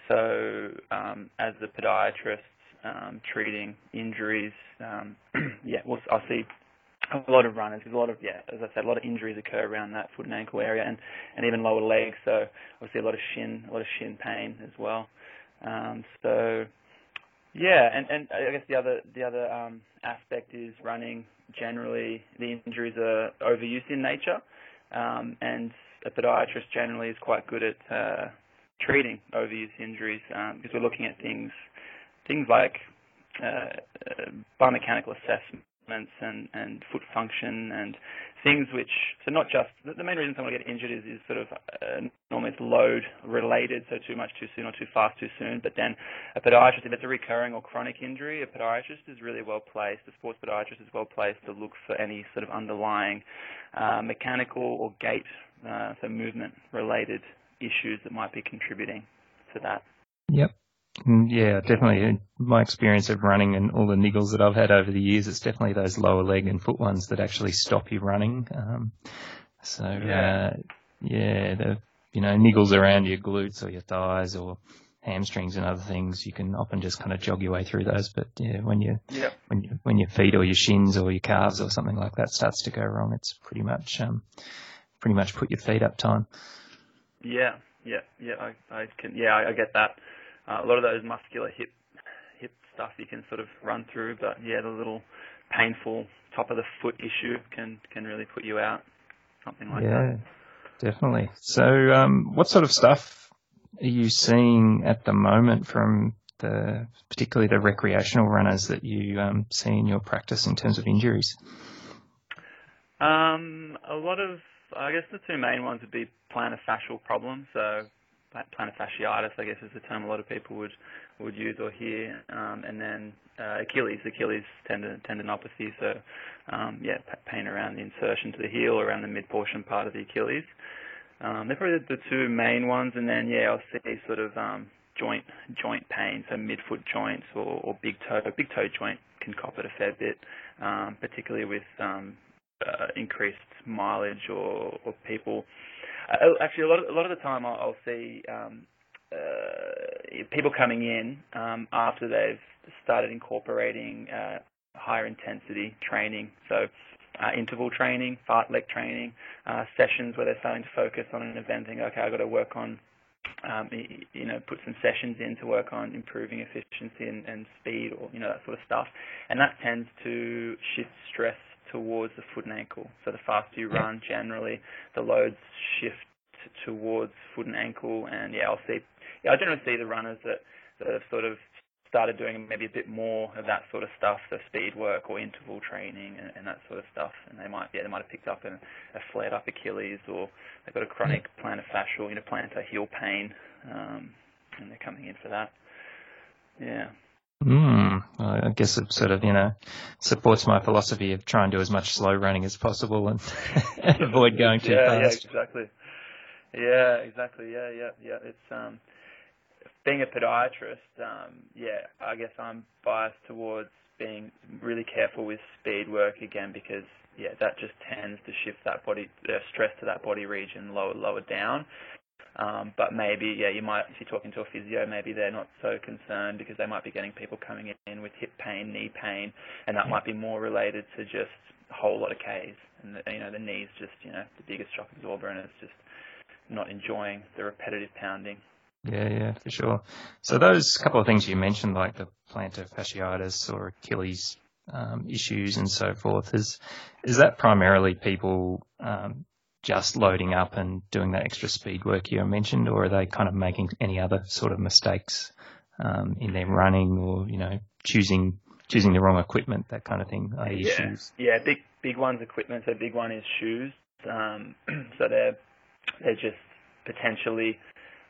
So um, as the podiatrist um, treating injuries, um, [clears throat] yeah, we'll, I'll see a lot of runners. There's a lot of yeah, as I said, a lot of injuries occur around that foot and ankle area, and and even lower legs. So obviously a lot of shin, a lot of shin pain as well. Um, so yeah, and and I guess the other the other um, aspect is running. Generally, the injuries are overuse in nature, um, and a podiatrist generally is quite good at uh, treating overuse injuries um, because we're looking at things things like uh, uh, biomechanical assessment and, and foot function and things which, so not just, the main reason someone will get injured is, is sort of uh, normally it's load related, so too much too soon or too fast too soon. But then a podiatrist, if it's a recurring or chronic injury, a podiatrist is really well placed, a sports podiatrist is well placed to look for any sort of underlying uh, mechanical or gait, uh, so movement related issues that might be contributing to that. Yep. Mm, yeah, definitely. My experience of running and all the niggles that I've had over the years, it's definitely those lower leg and foot ones that actually stop you running. Um, so, yeah, uh, yeah the, you know, niggles around your glutes or your thighs or hamstrings and other things, you can often just kind of jog your way through those. But yeah, when you, yeah. when you, when your feet or your shins or your calves or something like that starts to go wrong, it's pretty much, um, pretty much put your feet up time. Yeah, yeah, yeah. I, I can, yeah, I, I get that uh, a lot of those muscular hip hip stuff you can sort of run through, but yeah, the little painful top of the foot issue can can really put you out. Something like yeah, that. Yeah, definitely. So, um, what sort of stuff are you seeing at the moment from the particularly the recreational runners that you um, see in your practice in terms of injuries? Um, a lot of, I guess the two main ones would be plantar fascial problems. So plantar fasciitis, I guess is the term a lot of people would would use or hear, um, and then uh, Achilles, Achilles tendon, tendinopathy. So um, yeah, pain around the insertion to the heel, around the mid portion part of the Achilles. Um, they're probably the two main ones, and then yeah, I'll see sort of um, joint joint pain, so midfoot joints or, or big toe. Big toe joint can cop it a fair bit, um, particularly with um, uh, increased mileage or, or people uh, actually, a lot of, a lot of the time I'll, I'll see um, uh, people coming in um, after they've started incorporating uh, higher intensity training. So uh, interval training, fartlek training, uh, sessions where they're starting to focus on an event, thinking, okay, I've got to work on, um, you know, put some sessions in to work on improving efficiency and, and speed or, you know, that sort of stuff. And that tends to shift stress towards the foot and ankle. So the faster you run, generally, the loads shift towards foot and ankle. And yeah, I'll see. Yeah, I generally see the runners that, that have sort of started doing maybe a bit more of that sort of stuff, the speed work or interval training and, and that sort of stuff. And they might, yeah, they might have picked up a, a flared up Achilles or they've got a chronic plantar fascial, you know, plantar heel pain, um, and they're coming in for that. Yeah. Mm, I guess it sort of, you know, supports my philosophy of try and do as much slow running as possible and [laughs] avoid going too yeah, fast. Yeah, exactly. Yeah, exactly. Yeah, yeah, yeah. It's um, being a podiatrist, um, yeah, I guess I'm biased towards being really careful with speed work again because yeah, that just tends to shift that body uh, stress to that body region lower lower down. Um, but maybe, yeah, you might, if you're talking to a physio, maybe they're not so concerned because they might be getting people coming in with hip pain, knee pain, and that might be more related to just a whole lot of Ks. And, the, you know, the knee's just, you know, the biggest shock absorber and it's just not enjoying the repetitive pounding. Yeah, yeah, for sure. So those couple of things you mentioned, like the plantar fasciitis or Achilles um, issues and so forth, is is that primarily people um, just loading up and doing that extra speed work you mentioned, or are they kind of making any other sort of mistakes um, in their running, or you know, choosing choosing the wrong equipment, that kind of thing? yeah, shoes? yeah, big big one's equipment. So big one is shoes. Um, [clears throat] so they're they're just potentially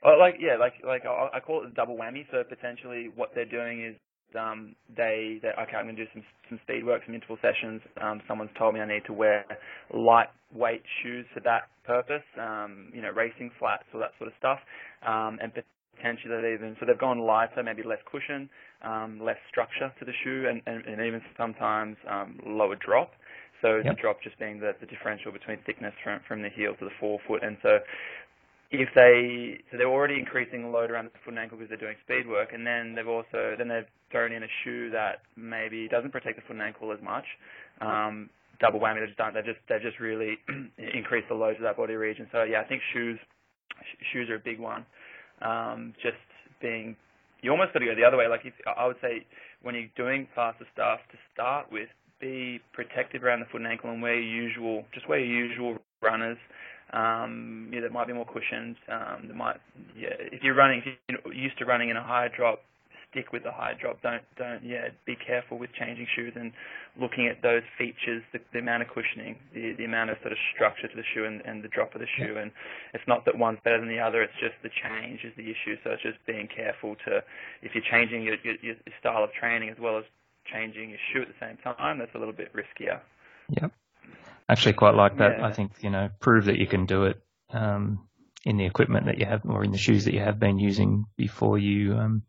Oh, like yeah, like like I, I call it the double whammy. So potentially, what they're doing is um, they, they okay, I'm going to do some some speed work, some interval sessions. Um, someone's told me I need to wear lightweight shoes for that purpose. Um, you know, racing flats, all that sort of stuff. Um, and potentially they even so they've gone lighter, maybe less cushion, um, less structure to the shoe, and, and, and even sometimes um, lower drop. So yep. the drop just being the, the differential between thickness from, from the heel to the forefoot. And so if they so they're already increasing the load around the foot and ankle because they're doing speed work, and then they've also then they've thrown in a shoe that maybe doesn't protect the foot and ankle as much. Um, double whammy. They've just done. They've just they've just really [clears throat] increased the load to that body region. So yeah, I think shoes shoes are a big one. Um, just being you almost got to go the other way. Like if I would say when you're doing faster stuff to start with, be protective around the foot and ankle and wear your usual just wear your usual runners um, yeah, that might be more cushioned. Um, that might, yeah, if you're running, if you're used to running in a high drop, stick with the high drop. Don't, don't, yeah, be careful with changing shoes and looking at those features, the, the amount of cushioning, the, the amount of sort of structure to the shoe and, and the drop of the shoe. And it's not that one's better than the other. It's just the change is the issue. So it's just being careful to, if you're changing your, your, your style of training as well as changing your shoe at the same time, that's a little bit riskier. Yep actually quite like that. Yeah. I think you know prove that you can do it um, in the equipment that you have or in the shoes that you have been using before you um,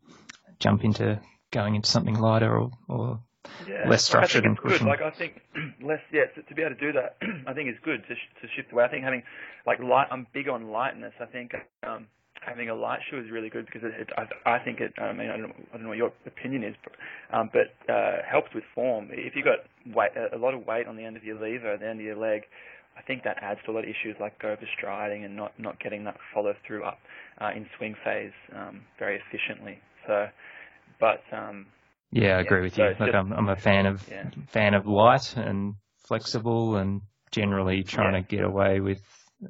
jump into going into something lighter or, or yeah. less structured and pushing. Like I think [clears throat] less, yeah, to, to, be able to do that, [clears throat] I think is good to to shift away. I think having like light, I'm big on lightness. I think um, having a light shoe is really good because it, it I, I think it. I mean, I don't, I don't know what your opinion is, but, um, but uh, helps with form. If you've got weight, a lot of weight on the end of your lever, the end of your leg, I think that adds to a lot of issues like overstriding and not not getting that follow through up uh, in swing phase um, very efficiently. So, but um, yeah, I agree with so you. Look, I'm I'm a fan of yeah. fan of light and flexible and generally trying yeah. to get away with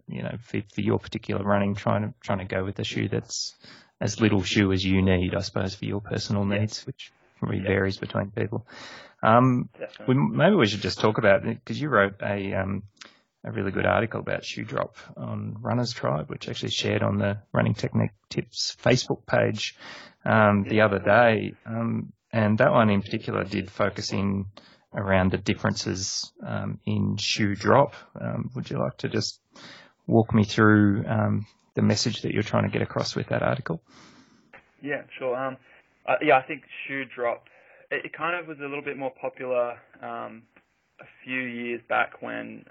you know, for, for your particular running, trying to trying to go with a shoe that's as little shoe as you need, I suppose, for your personal needs, which really yeah. varies between people. Um, we, maybe we should just talk about it because you wrote a um, a really good article about shoe drop on Runners Tribe, which actually shared on the Running Technique Tips Facebook page um, the other day. Um, and that one in particular did focus in around the differences um, in shoe drop. Um, would you like to just walk me through um, the message that you're trying to get across with that article? Yeah, sure. Um, uh, yeah, I think shoe drop. It, it, kind of was a little bit more popular um, a few years back when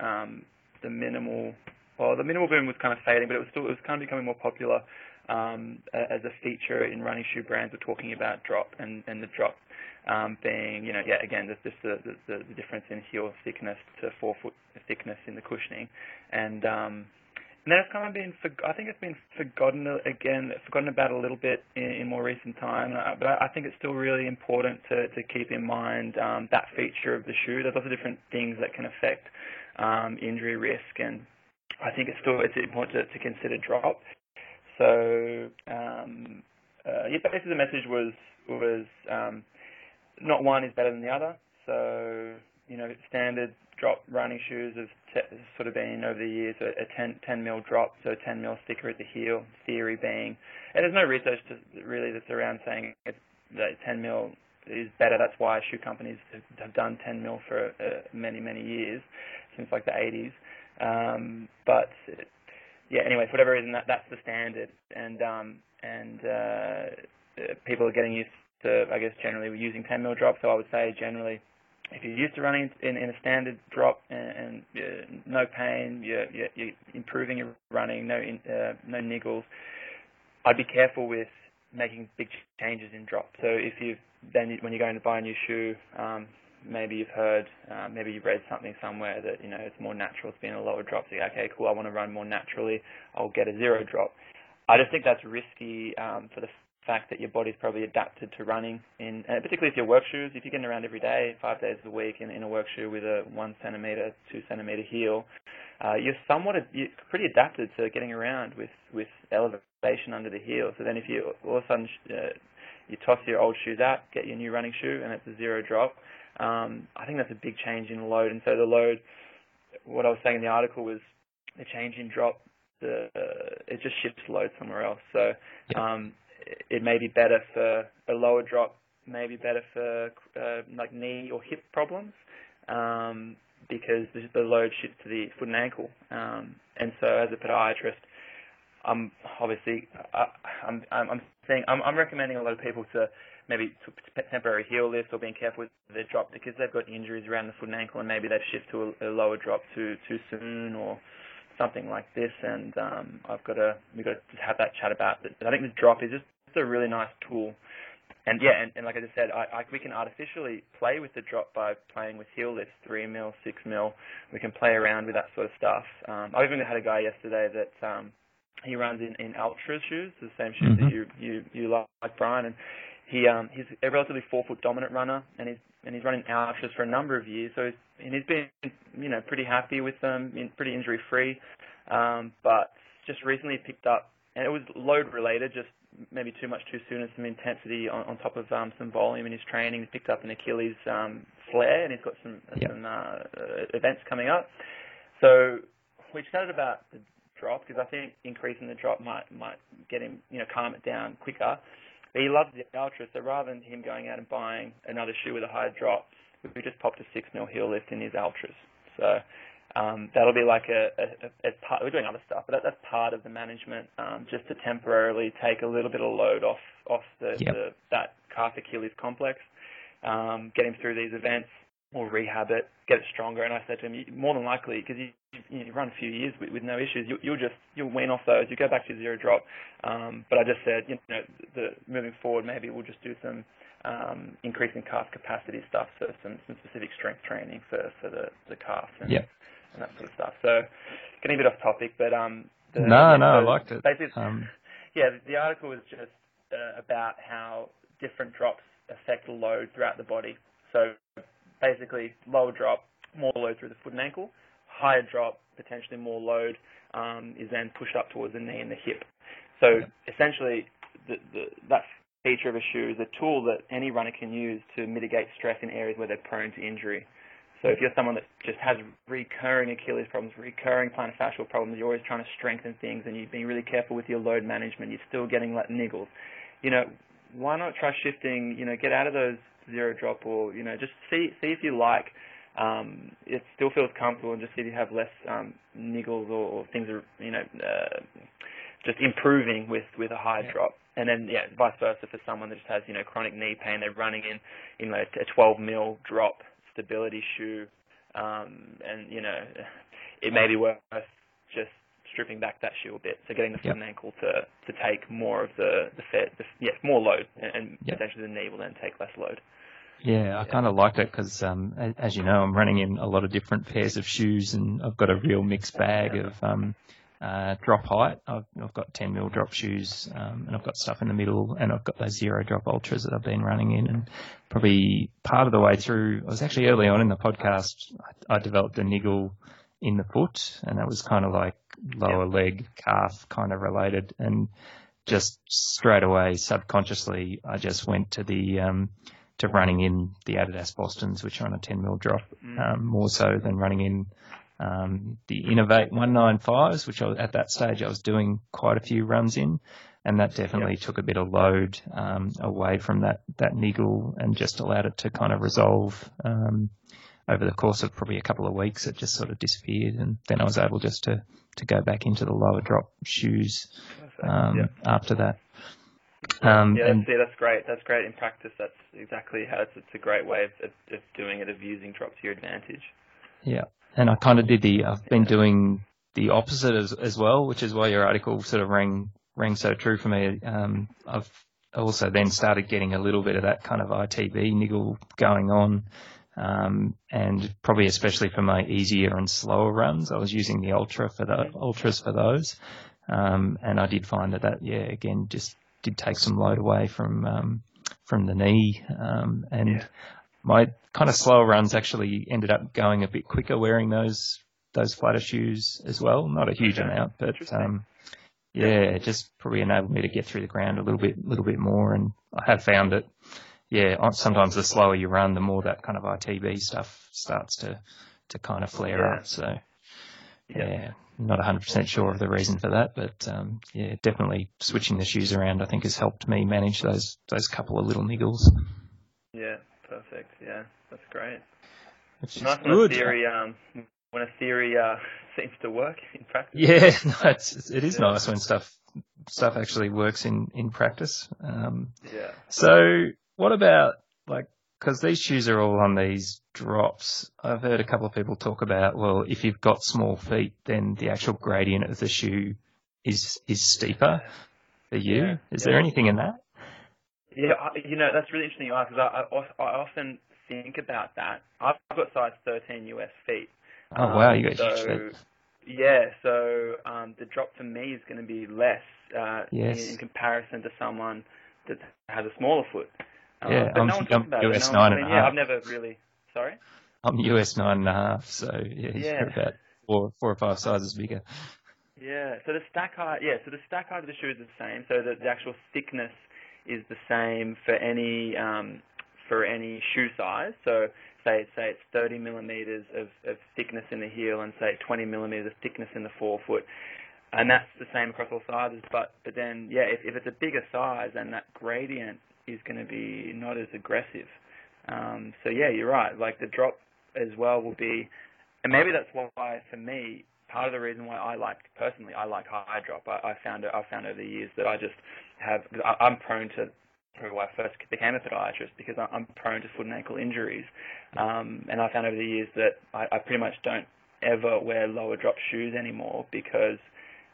the minimal, well, the minimal boom was kind of fading, but it was still it was kind of becoming more popular um, as a feature in running shoe brands. Were talking about drop and, and the drop um, being, you know, yeah, again, just the, the, the difference in heel thickness to forefoot thickness in the cushioning, and um, and kind of been, for, I think it's been forgotten again, forgotten about a little bit in, in more recent time. Uh, but I think it's still really important to, to keep in mind um, that feature of the shoe. There's lots of different things that can affect um, injury risk, and I think it's still it's important to, to consider drop. So um, uh, yeah, basically the message was was um, not one is better than the other. So you know, standard drop running shoes have sort of been over the years a, a 10, 10 mil drop, so a 10 mil sticker at the heel. Theory being, and there's no research to, really that's around saying it's, that 10 mil is better. That's why shoe companies have, have done 10 mil for uh, many many years, since like the 80s. Um, but yeah, anyway, for whatever reason, that that's the standard, and um, and uh, people are getting used to, I guess, generally we're using 10 mil drop. So I would say generally, if you're used to running in, in a standard drop and, and no pain, you're, you're, improving your running, no uh, no niggles, I'd be careful with making big changes in drop. So if you then when you're going to buy a new shoe, um, maybe you've heard, uh, maybe you've read something somewhere that you know it's more natural to be in a lower drop. So okay, cool, I want to run more naturally. I'll get a zero drop. I just think that's risky um, for the fact that your body's probably adapted to running in, uh, particularly if your work shoes. If you're getting around every day, five days a week in, in a work shoe with a one centimeter, two centimeter heel, uh, you're somewhat you're pretty adapted to getting around with with elevation under the heel. So then if you all of a sudden uh, you toss your old shoes out, get your new running shoe, and it's a zero drop. Um, I think that's a big change in load. And so the load, what I was saying in the article was the change in drop. The, uh, it just shifts load somewhere else. So um, it may be better for a lower drop, maybe better for uh, like knee or hip problems. Um, because the, the load shifts to the foot and ankle. Um, and so, as a podiatrist, I'm obviously I, I'm I'm saying I'm, I'm recommending a lot of people to maybe to temporary heel lifts or being careful with their drop because they've got injuries around the foot and ankle and maybe they've shifted to a, a lower drop too too soon or something like this. And um, I've got to we've got to have that chat about it. I think the drop is just a really nice tool and yeah, and, and like I just said, I, I, we can artificially play with the drop by playing with heel lifts, three mil, six mil. We can play around with that sort of stuff. Um, I even had a guy yesterday that um, he runs in, in Altra shoes, the same shoes mm-hmm. that you you you like, Brian, and he um, he's a relatively forefoot dominant runner, and he's and he's running Altras for a number of years. So he's, and he's been you know pretty happy with them, pretty injury free. Um, but just recently picked up, and it was load related, just maybe too much too soon and some intensity on, on top of um, some volume in his training. He's picked up an Achilles um, flare and he's got some, yep. some uh, events coming up. So we chatted about the drop because I think increasing the drop might might get him you know calm it down quicker. But he loves the Altra, so rather than him going out and buying another shoe with a higher drop, we just popped a six mil heel lift in his Altras. So um, that'll be like a, a, a, part. We're doing other stuff, but that, that's part of the management, um, just to temporarily take a little bit of load off off the, yep. the that calf Achilles complex, um, get him through these events, or rehab it, get it stronger. And I said to him, more than likely, because you, you, run a few years with, with no issues, you, you'll just you'll wean off those. You go back to zero drop. Um, but I just said, you know, the, moving forward, maybe we'll just do some um, increasing calf capacity stuff, so some, some specific strength training for, for the, the calf. And, yeah and that sort of stuff. So getting a bit off topic, but um, the, no, yeah, no, so I liked it. Um, [laughs] yeah, the article was just uh, about how different drops affect load throughout the body. So basically, lower drop, more load through the foot and ankle. Higher drop, potentially more load, um, is then pushed up towards the knee and the hip. So yeah. essentially, the, the, that feature of a shoe is a tool that any runner can use to mitigate stress in areas where they're prone to injury. So if you're someone that just has recurring Achilles problems, recurring plantar fascial problems, you're always trying to strengthen things and you're being really careful with your load management, you're still getting like niggles. You know, why not try shifting, you know, get out of those zero drop or, you know, just see see if you like um, it still feels comfortable and just see if you have less um, niggles or, or things are, you know, uh, just improving with, with a high yeah. drop. And then, yeah, vice versa for someone that just has, you know, chronic knee pain, they're running in, you know, a 12 mil drop stability shoe, um, and you know, it may be worth just stripping back that shoe a bit, so getting the foot yep. and ankle to to take more of the the, fed, the yeah more load, and, and yep. potentially the knee will then take less load. Yeah, I kind of liked it because, um, as you know, I'm running in a lot of different pairs of shoes, and I've got a real mixed bag of um, uh, drop height. I've, I've, got 10 mil drop shoes, um, and I've got stuff in the middle, and I've got those zero drop Altras that I've been running in. And probably part of the way through, I was actually early on in the podcast, I, I developed a niggle in the foot, and that was kind of like lower leg, calf kind of related. And just straight away, subconsciously, I just went to the, um, to running in the Adidas Bostons, which are on a 10 mil drop, mm. um, more so than running in um, the Inov-8 195s, which I, at that stage I was doing quite a few runs in, and that definitely yep. took a bit of load um, away from that that niggle and just allowed it to kind of resolve um, over the course of probably a couple of weeks, it just sort of disappeared, and then I was able just to to go back into the lower drop shoes um, yeah. after that. Um, yeah, that's, yeah, that's great. That's great in practice. That's exactly how it's, it's a great way of, of, doing it, of using drop to your advantage. Yeah, and I kind of did the. I've been doing the opposite as as well, which is why your article sort of rang rang so true for me. Um, I've also then started getting a little bit of that kind of ITB niggle going on. Um, and probably especially for my easier and slower runs, I was using the Altra for the Altras for those. Um, and I did find that that, yeah, again, just did take some load away from, um, from the knee. Um, and yeah. my kind of slower runs actually ended up going a bit quicker wearing those, those flatter shoes as well. Not a huge okay. amount, but, um, yeah, it just probably enabled me to get through the ground a little bit, little bit more. And I have found that, yeah, sometimes the slower you run, the more that kind of ITB stuff starts to, to kind of flare yeah. up. So, yeah, yeah not 100% sure of the reason for that, but um, yeah, definitely switching the shoes around, I think, has helped me manage those those couple of little niggles. Yeah, perfect. Yeah, that's great. It's nice when a theory, um, when a theory uh, [laughs] seems to work in practice. Yeah, [laughs] no, it's, it is yeah. nice when stuff stuff actually works in in practice. Um, yeah. So, what about like because these shoes are all on these drops. I've heard a couple of people talk about, well, if you've got small feet, then the actual gradient of the shoe is is steeper for you. Yeah, is yeah. there anything in that? Yeah, you know that's really interesting you ask because I, I, I often think about that. I've got size 13 US feet. Oh um, wow, you got so, huge feet. Yeah, so um, the drop for me is going to be less uh, yes. in, in comparison to someone that has a smaller foot. Um, yeah, I'm, no I'm US nine and a half. Yeah, I've never really. Sorry. I'm US nine and a half, so yeah, yeah. about four, four or five sizes bigger. Yeah, so the stack height, yeah, so the stack height of the shoe is the same. So the, the actual thickness is the same for any um, for any shoe size. So say say it's 30 millimeters of, of thickness in the heel and say 20 millimeters of thickness in the forefoot, and that's the same across all sizes. But but then yeah, if, if it's a bigger size, then that gradient is going to be not as aggressive. Um, so yeah, you're right. Like the drop as well will be, and maybe that's why for me part of the reason why I like personally I like high drop. I, I found I found over the years that I just have I, I'm prone to why I first became a podiatrist because I'm prone to foot and ankle injuries, um, and I found over the years that I, I pretty much don't ever wear lower drop shoes anymore because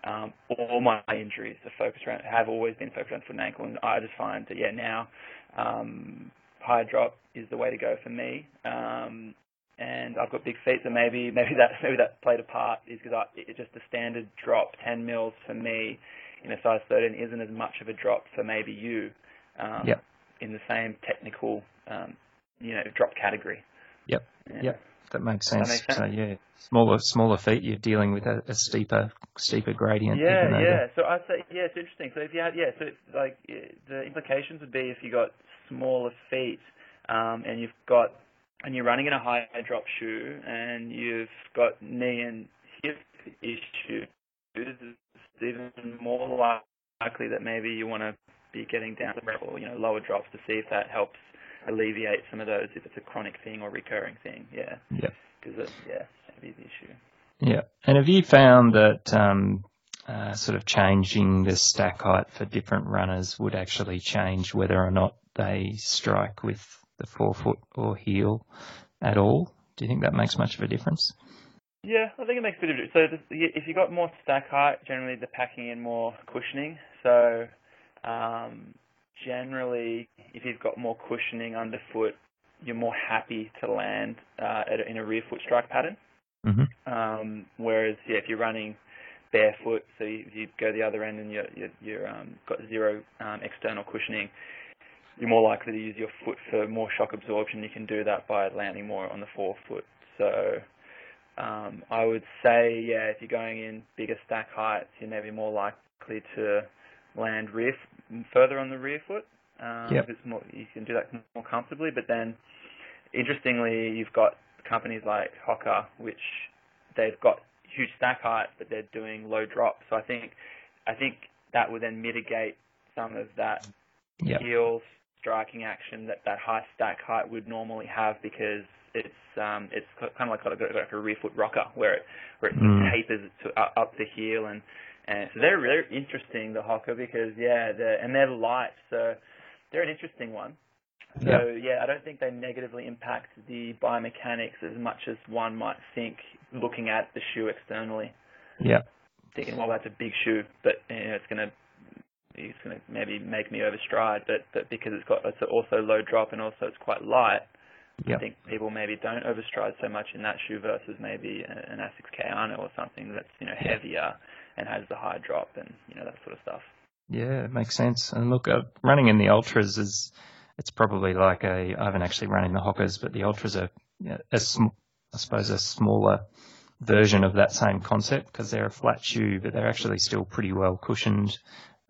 um, all my injuries are focused around, have always been focused around foot and ankle, and I just find that yeah now um, high drop is the way to go for me. Um, and I've got big feet, so maybe maybe that maybe that played a part is because I it, just a standard drop 10 mils for me in a size 13 isn't as much of a drop for maybe you um, yep. in the same technical um, you know drop category. Yep. Yeah. Yep that makes sense. That makes sense. So yeah, smaller smaller feet, you're dealing with a, a steeper steeper gradient. Yeah, yeah. So I say yeah, it's interesting. So if you had yeah, so like the implications would be if you got smaller feet um, and you've got and you're running in a high drop shoe and you've got knee and hip issues, it's even more likely that maybe you want to be getting down or you know lower drops to see if that helps alleviate some of those if it's a chronic thing or recurring thing. Yeah. Yeah. Because yeah, that'd be the issue. Yeah. And have you found that um, uh, sort of changing the stack height for different runners would actually change whether or not they strike with the forefoot or heel at all? Do you think that makes much of a difference? Yeah, I think it makes a bit of a difference. So if you've got more stack height, generally they're packing in more cushioning. So um, generally, if you've got more cushioning underfoot, you're more happy to land uh, a, in a rear foot strike pattern. Mm-hmm. Um, whereas, yeah, if you're running barefoot, so you, you go the other end and you're, you're, you're um, got zero um, external cushioning, you're more likely to use your foot for more shock absorption. You can do that by landing more on the forefoot. So um, I would say, yeah, if you're going in bigger stack heights, you're maybe more likely to land rear further on the rear foot. Um, yep. it's more, you can do that more comfortably. But then, interestingly, you've got companies like Hoka, which they've got huge stack height, but they're doing low drop. So I think, I think that would then mitigate some of that yep. heel striking action that that high stack height would normally have because it's um, it's kind of like got a, like a rear foot rocker where it where it mm. tapers to up, up the heel and and so they're really interesting the Hoka because yeah they're, and they're light so they're an interesting one. So yeah. yeah, I don't think they negatively impact the biomechanics as much as one might think looking at the shoe externally. Yeah. Thinking, well, that's a big shoe, but you know, it's going to it's going to maybe make me overstride, but but because it's got it's also low drop and also it's quite light, Yep. I think people maybe don't overstride so much in that shoe versus maybe an Asics Kayano or something that's you know heavier and has the high drop and you know that sort of stuff. Yeah, it makes sense. And look, uh, running in the Altras is it's probably like a I haven't actually run in the Hokas, but the Altras are a sm- I suppose a smaller version of that same concept because they're a flat shoe, but they're actually still pretty well cushioned.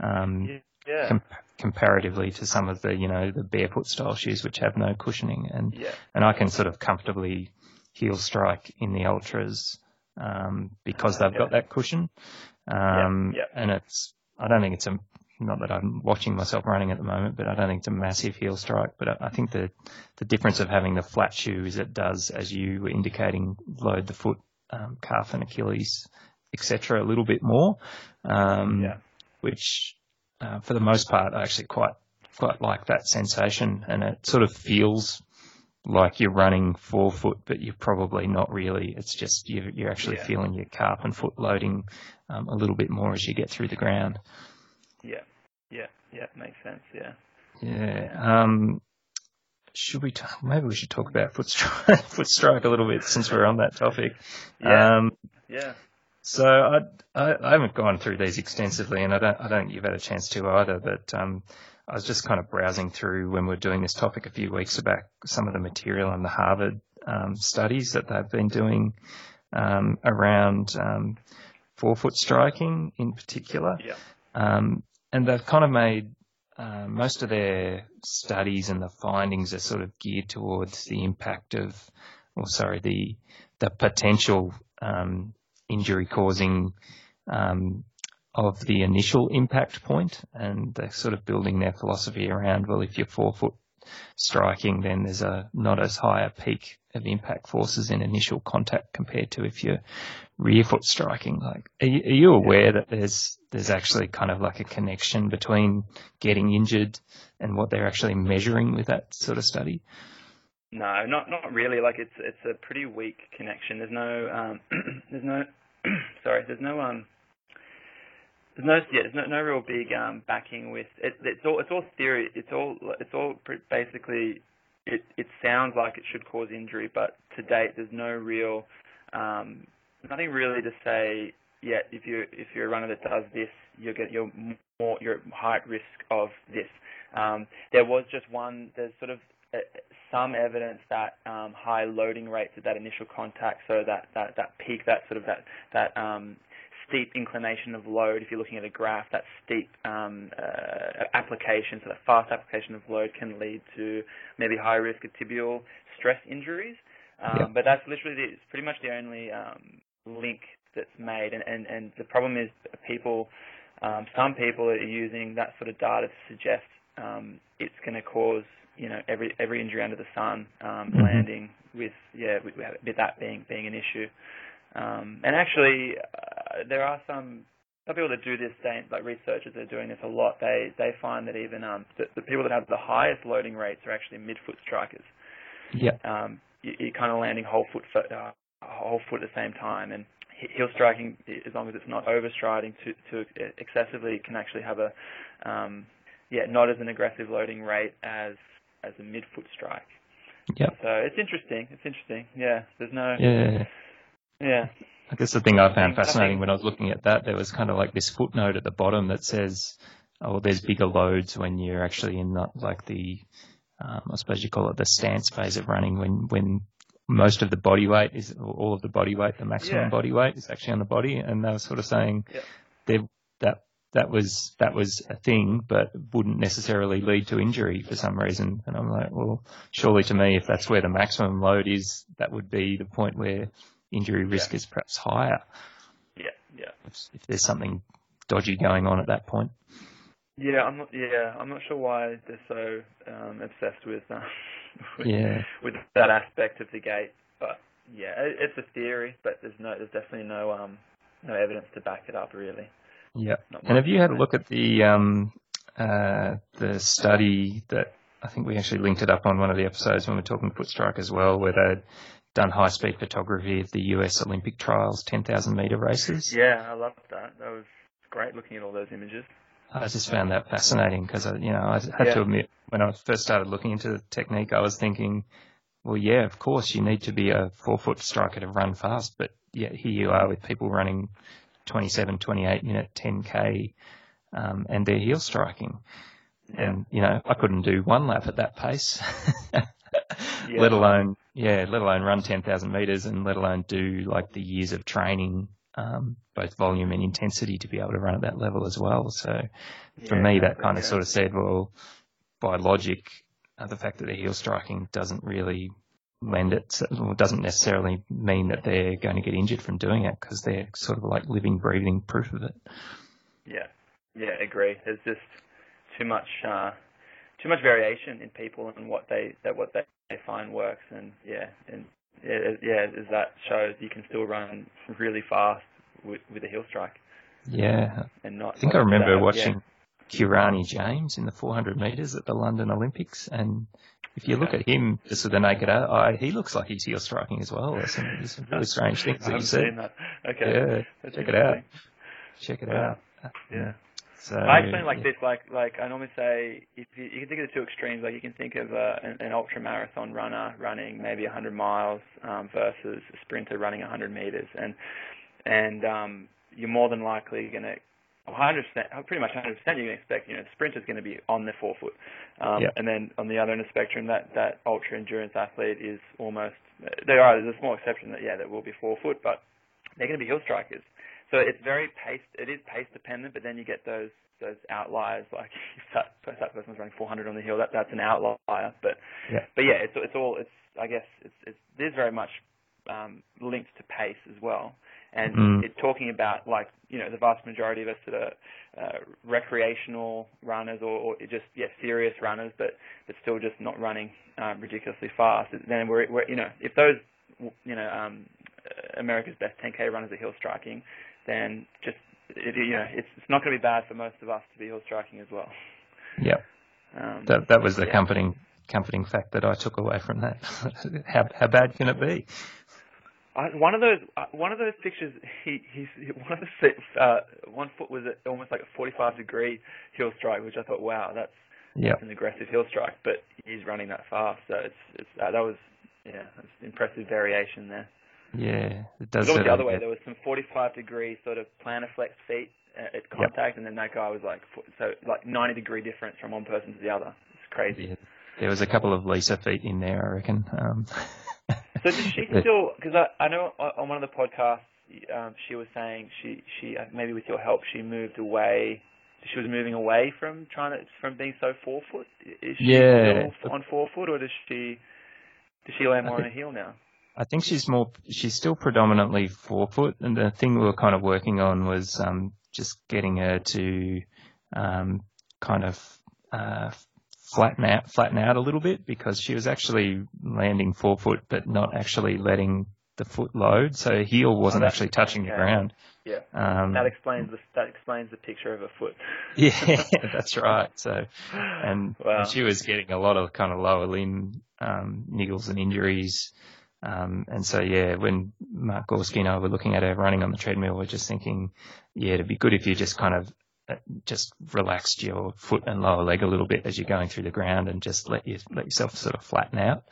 Um, yeah. Com- comparatively to some of the you know the barefoot style shoes which have no cushioning and yeah. and I can sort of comfortably heel strike in the Altras um, because they've yeah. got that cushion um, yeah. and it's I don't think it's a not that I'm watching myself running at the moment, but I don't think it's a massive heel strike. But I, I think the the difference of having the flat shoe is it does, as you were indicating, load the foot, um, calf, and Achilles, etc., a little bit more. Um, yeah. Which uh, for the most part, I actually quite quite like that sensation, and it sort of feels like you're running forefoot, but you're probably not really. It's just you're, you're actually yeah. feeling your calf and foot loading um, a little bit more as you get through the ground. Yeah, yeah, yeah, makes sense. Yeah. Yeah. Um, should we t- maybe we should talk about foot strike, [laughs] foot strike a little bit since we're on that topic. Yeah. Um, yeah. So I, I, I haven't gone through these extensively, and I don't I don't think you've had a chance to either. But um, I was just kind of browsing through when we are doing this topic a few weeks back some of the material in the Harvard um, studies that they've been doing um, around um, forefoot striking in particular. Yeah. Um, and they've kind of made uh, most of their studies and the findings are sort of geared towards the impact of, or sorry, the the potential um, injury causing um, of the initial impact point, and they're sort of building their philosophy around well, if you're forefoot striking, then there's a not as high a peak of impact forces in initial contact compared to if you're rear foot striking. Like, are you, are you aware that there's there's actually kind of like a connection between getting injured and what they're actually measuring with that sort of study? No, not not really. Like it's it's a pretty weak connection. There's no um, [clears throat] there's no [clears throat] sorry, there's no um there's no yeah, there's no, no real big um backing with it. It's all it's all theory. It's all it's all basically it it sounds like it should cause injury, but to date there's no real um nothing really to say. Yeah, if you if you're a runner that does this, you'll get you're more you're at high risk of this. Um, there was just one. There's sort of uh, some evidence that um, high loading rates at that initial contact, so that, that, that peak, that sort of that, that um, steep inclination of load, if you're looking at a graph, that steep um, uh, application, so that fast application of load can lead to maybe high risk of tibial stress injuries. Um, yeah. But that's literally the, it's pretty much the only um, link that's made. And, and, and the problem is people, um, some people are using that sort of data to suggest um, it's going to cause you know every every injury under the sun um, mm-hmm. landing with yeah with, with, that being being an issue. Um, and actually, uh, there are some some people that do this, they, like researchers that are doing this a lot. They they find that even um, the, the people that have the highest loading rates are actually midfoot strikers. Yeah. Um, you, you're kind of landing whole foot uh, whole foot at the same time, and heel striking, as long as it's not overstriding to, to excessively, can actually have a um, yeah not as an aggressive loading rate as as a midfoot strike. Yeah. So it's interesting. It's interesting. Yeah. There's no. Yeah. Yeah. I guess the thing I found fascinating when I was looking at that, there was kind of like this footnote at the bottom that says, "Oh, there's bigger loads when you're actually in the, like the, um, I suppose you call it the stance phase of running, when when most of the body weight is all of the body weight, the maximum yeah. body weight is actually on the body." And they were sort of saying, yeah. that that was that was a thing, but wouldn't necessarily lead to injury for some reason. And I'm like, well, surely to me, if that's where the maximum load is, that would be the point where injury risk yeah. is perhaps higher. Yeah, yeah. If, if, there's something dodgy going on at that point. Yeah, I'm not. Yeah, I'm not sure why they're so um, obsessed with, uh, [laughs] with Yeah. with that aspect of the gait. But yeah, it, it's a theory, but there's no, there's definitely no um no evidence to back it up really. Yeah. And have you had a look at the um, uh, the study that I think we actually linked it up on one of the episodes when we we're talking foot strike as well, where they'd done high speed photography of the US Olympic trials, 10,000 meter races. Yeah, I loved that. That was great looking at all those images. I just found that fascinating because, you know, I had Yeah. to admit when I first started looking into the technique, I was thinking, well, yeah, of course you need to be a forefoot striker to run fast, but yet here you are with people running 27, 28 minute 10k, um, and they're heel striking. Yeah. And, you know, I couldn't do one lap at that pace, [laughs] Yeah. let alone, yeah, let alone run 10,000 meters and let alone do like the years of training, um, both volume and intensity to be able to run at that level as well. So for Yeah, me, that kind of yeah. sort of said, well, by logic, uh, the fact that they're heel striking doesn't really lend it, doesn't necessarily mean that they're going to get injured from doing it because they're sort of like living, breathing proof of it. Yeah, yeah, agree. There's just too much, uh, too much variation in people and what they that what they, they find works, and yeah, and yeah, yeah, as that shows, you can still run really fast with, with a heel strike Yeah. and not. I think I remember bad, watching Kirani James in the 400 metres at the London Olympics, and if you look at him just with the naked eye, he looks like he's heel striking as well. There's some, there's some really strange things that you see. seen that. Okay. Yeah, That's check it out. Check it Wow. out. Yeah. So, I explain it like yeah. this, like like I normally say, if you, you can think of the two extremes, like you can think of uh, an, an ultra marathon runner running maybe 100 miles um, versus a sprinter running 100 meters, and and um, you're more than likely going to 100%, pretty much 100%, you're going to expect, you know, the sprinter's going to be on their forefoot. Um, Yeah. And then on the other end of the spectrum, that, that ultra endurance athlete is almost, there are, there's a small exception that, yeah, that will be forefoot, but they're going to be heel strikers. So it's very pace, it is pace dependent, but then you get those, those outliers, like [laughs] if that, if that person's running 400 on the hill, that, that's an outlier. But, Yeah. but yeah, it's, it's all, it's, I guess, it's, it's, it is very much, um, linked to pace as well and Mm. it, talking about like you know the vast majority of us that are uh, recreational runners or, or just yeah serious runners, but but still just not running um, ridiculously fast. Then we're, we're you know if those you know um, America's best 10k runners are heel striking, then just it, you know it's it's not going to be bad for most of us to be heel striking as well. yeah, Um, that that was the yeah. comforting comforting fact that I took away from that. [laughs] how how bad can it be? I, one of those, uh, one of those pictures, he, he's one of the uh, one foot was at almost like a 45 degree heel strike, which I thought, wow, that's, Yeah, that's an aggressive heel strike, but he's running that fast, so it's, it's uh, that was, yeah, that's impressive variation there. Yeah, it does. It was the other way. There was some 45 degree sort of plantar flex feet at contact, and then that guy was like, so like 90 degree difference from one person to the other. It's crazy. Yeah, there was a couple of Lisa feet in there, I reckon. Um, So does she [laughs] still? Because I, I know on on one of the podcasts um, she was saying she she uh, maybe with your help she moved away. She was moving away from trying to from being so forefoot. Is she Yeah. still on forefoot, or does she does she land more on a heel now? I think she's more, she's still predominantly forefoot. And the thing we were kind of working on was, um, just getting her to, um, kind of, uh, flatten out, flatten out a little bit because she was actually landing forefoot, but not actually letting the foot load. So heel wasn't that- actually touching the ground. Yeah, Um, that explains the that explains the picture of a foot. [laughs] yeah, that's right. So, and, wow. and she was getting a lot of kind of lower limb um, niggles and injuries. Um, and so, yeah, when Mark Gorski and I were looking at her running on the treadmill, we're just thinking, yeah, it'd be good if you just kind of uh, just relaxed your foot and lower leg a little bit as you're going through the ground and just let you let yourself sort of flatten out.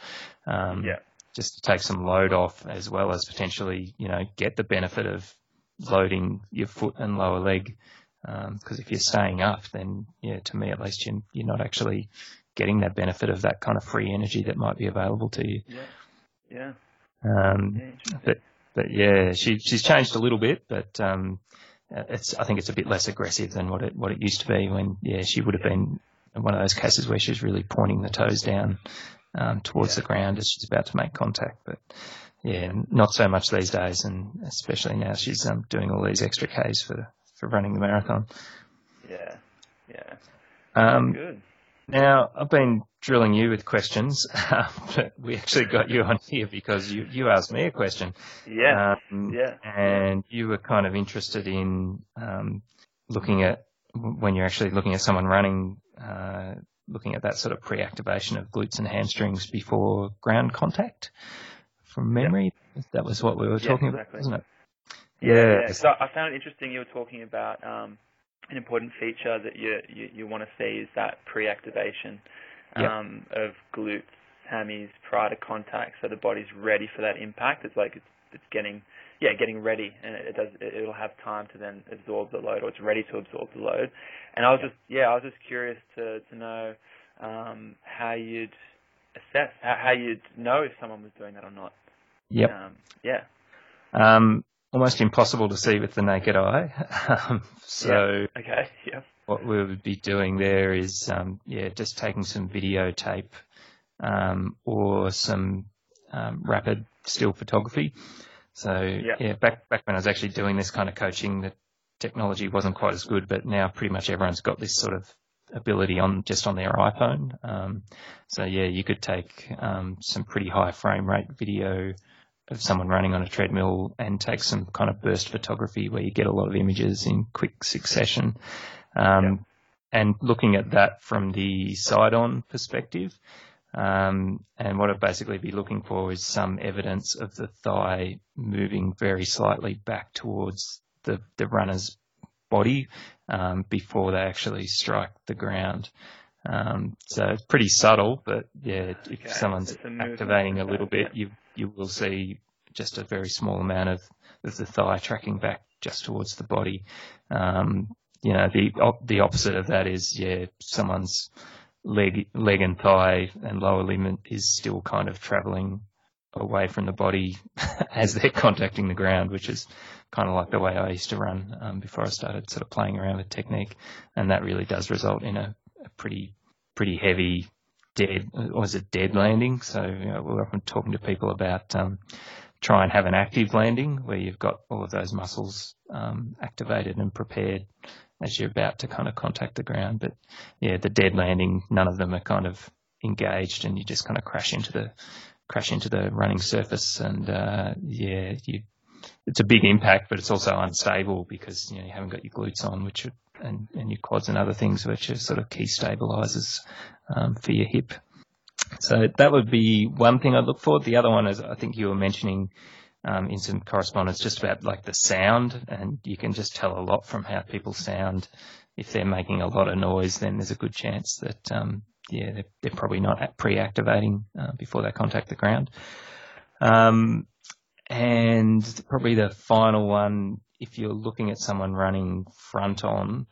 Um, Yeah. Just to take some load off as well as potentially, you know, get the benefit of loading your foot and lower leg. Because if you're staying up, then yeah, to me at least, you're, you're not actually getting that benefit of that kind of free energy that might be available to you. Yeah, yeah, Um, but but yeah, she she's changed a little bit, but um, it's I think it's a bit less aggressive than what it what it used to be when yeah she would have been one of those cases where she's really pointing the toes down um, towards Yeah. the ground as she's about to make contact. But yeah, not so much these days, and especially now she's um, doing all these extra Ks for for running the marathon. Yeah, yeah. Um, Good. Now, I've been drilling you with questions, [laughs] but we actually got you on here because you, you asked me a question. Yeah. Um, yeah. And you were kind of interested in um, looking at when you're actually looking at someone running, uh, looking at that sort of pre-activation of glutes and hamstrings before ground contact. From memory, yep. that was what we were talking exactly. about, wasn't it? Yeah. yeah. So I found it interesting you were talking about um, an important feature that you you, you want to see is that pre-activation yep. um, of glutes, hammies prior to contact, so the body's ready for that impact. It's like it's it's getting yeah getting ready, and it, does it'll have time to then absorb the load, or it's ready to absorb the load. And I was yep. just yeah I was just curious to to know um, how you'd assess how, how you'd know if someone was doing that or not. Yep. Um, yeah. Um, almost impossible to see with the naked eye. [laughs] Um, so yeah. okay, yeah. What we would be doing there is, um, yeah, just taking some videotape um, or some um, rapid still photography. So yeah. yeah, back back when I was actually doing this kind of coaching, the technology wasn't quite as good, but now pretty much everyone's got this sort of ability on just on their iPhone. Um, so yeah, you could take um, some pretty high frame rate video of someone running on a treadmill and take some kind of burst photography where you get a lot of images in quick succession. Um, yep. And looking at that from the side on perspective, um, and what I'd basically be looking for is some evidence of the thigh moving very slightly back towards the, the runner's body um, before they actually strike the ground. Um, so it's pretty subtle, but yeah, if okay. someone's activating a little bit, you you will see just a very small amount of, of the thigh tracking back just towards the body. Um, you know, the the opposite of that is yeah, someone's leg leg and thigh and lower limb is still kind of travelling away from the body [laughs] as they're contacting the ground, which is kind of like the way I used to run um, before I started sort of playing around with technique, and that really does result in a, a pretty pretty heavy dead is it dead landing? So you know, we're often talking to people about um, try and have an active landing where you've got all of those muscles um, activated and prepared as you're about to kind of contact the ground. But yeah, the dead landing, none of them are kind of engaged, and you just kind of crash into the crash into the running surface, and uh, yeah, you it's a big impact, but it's also unstable because you know you haven't got your glutes on, which are, and, and your quads and other things, which are sort of key stabilizers um, for your hip. So that would be one thing I'd look for. The other one is I think you were mentioning um, in some correspondence just about like the sound, and you can just tell a lot from how people sound. If they're making a lot of noise, then there's a good chance that um, yeah they're, they're, probably not pre-activating uh, before they contact the ground. Um, and probably the final one, if you're looking at someone running front on,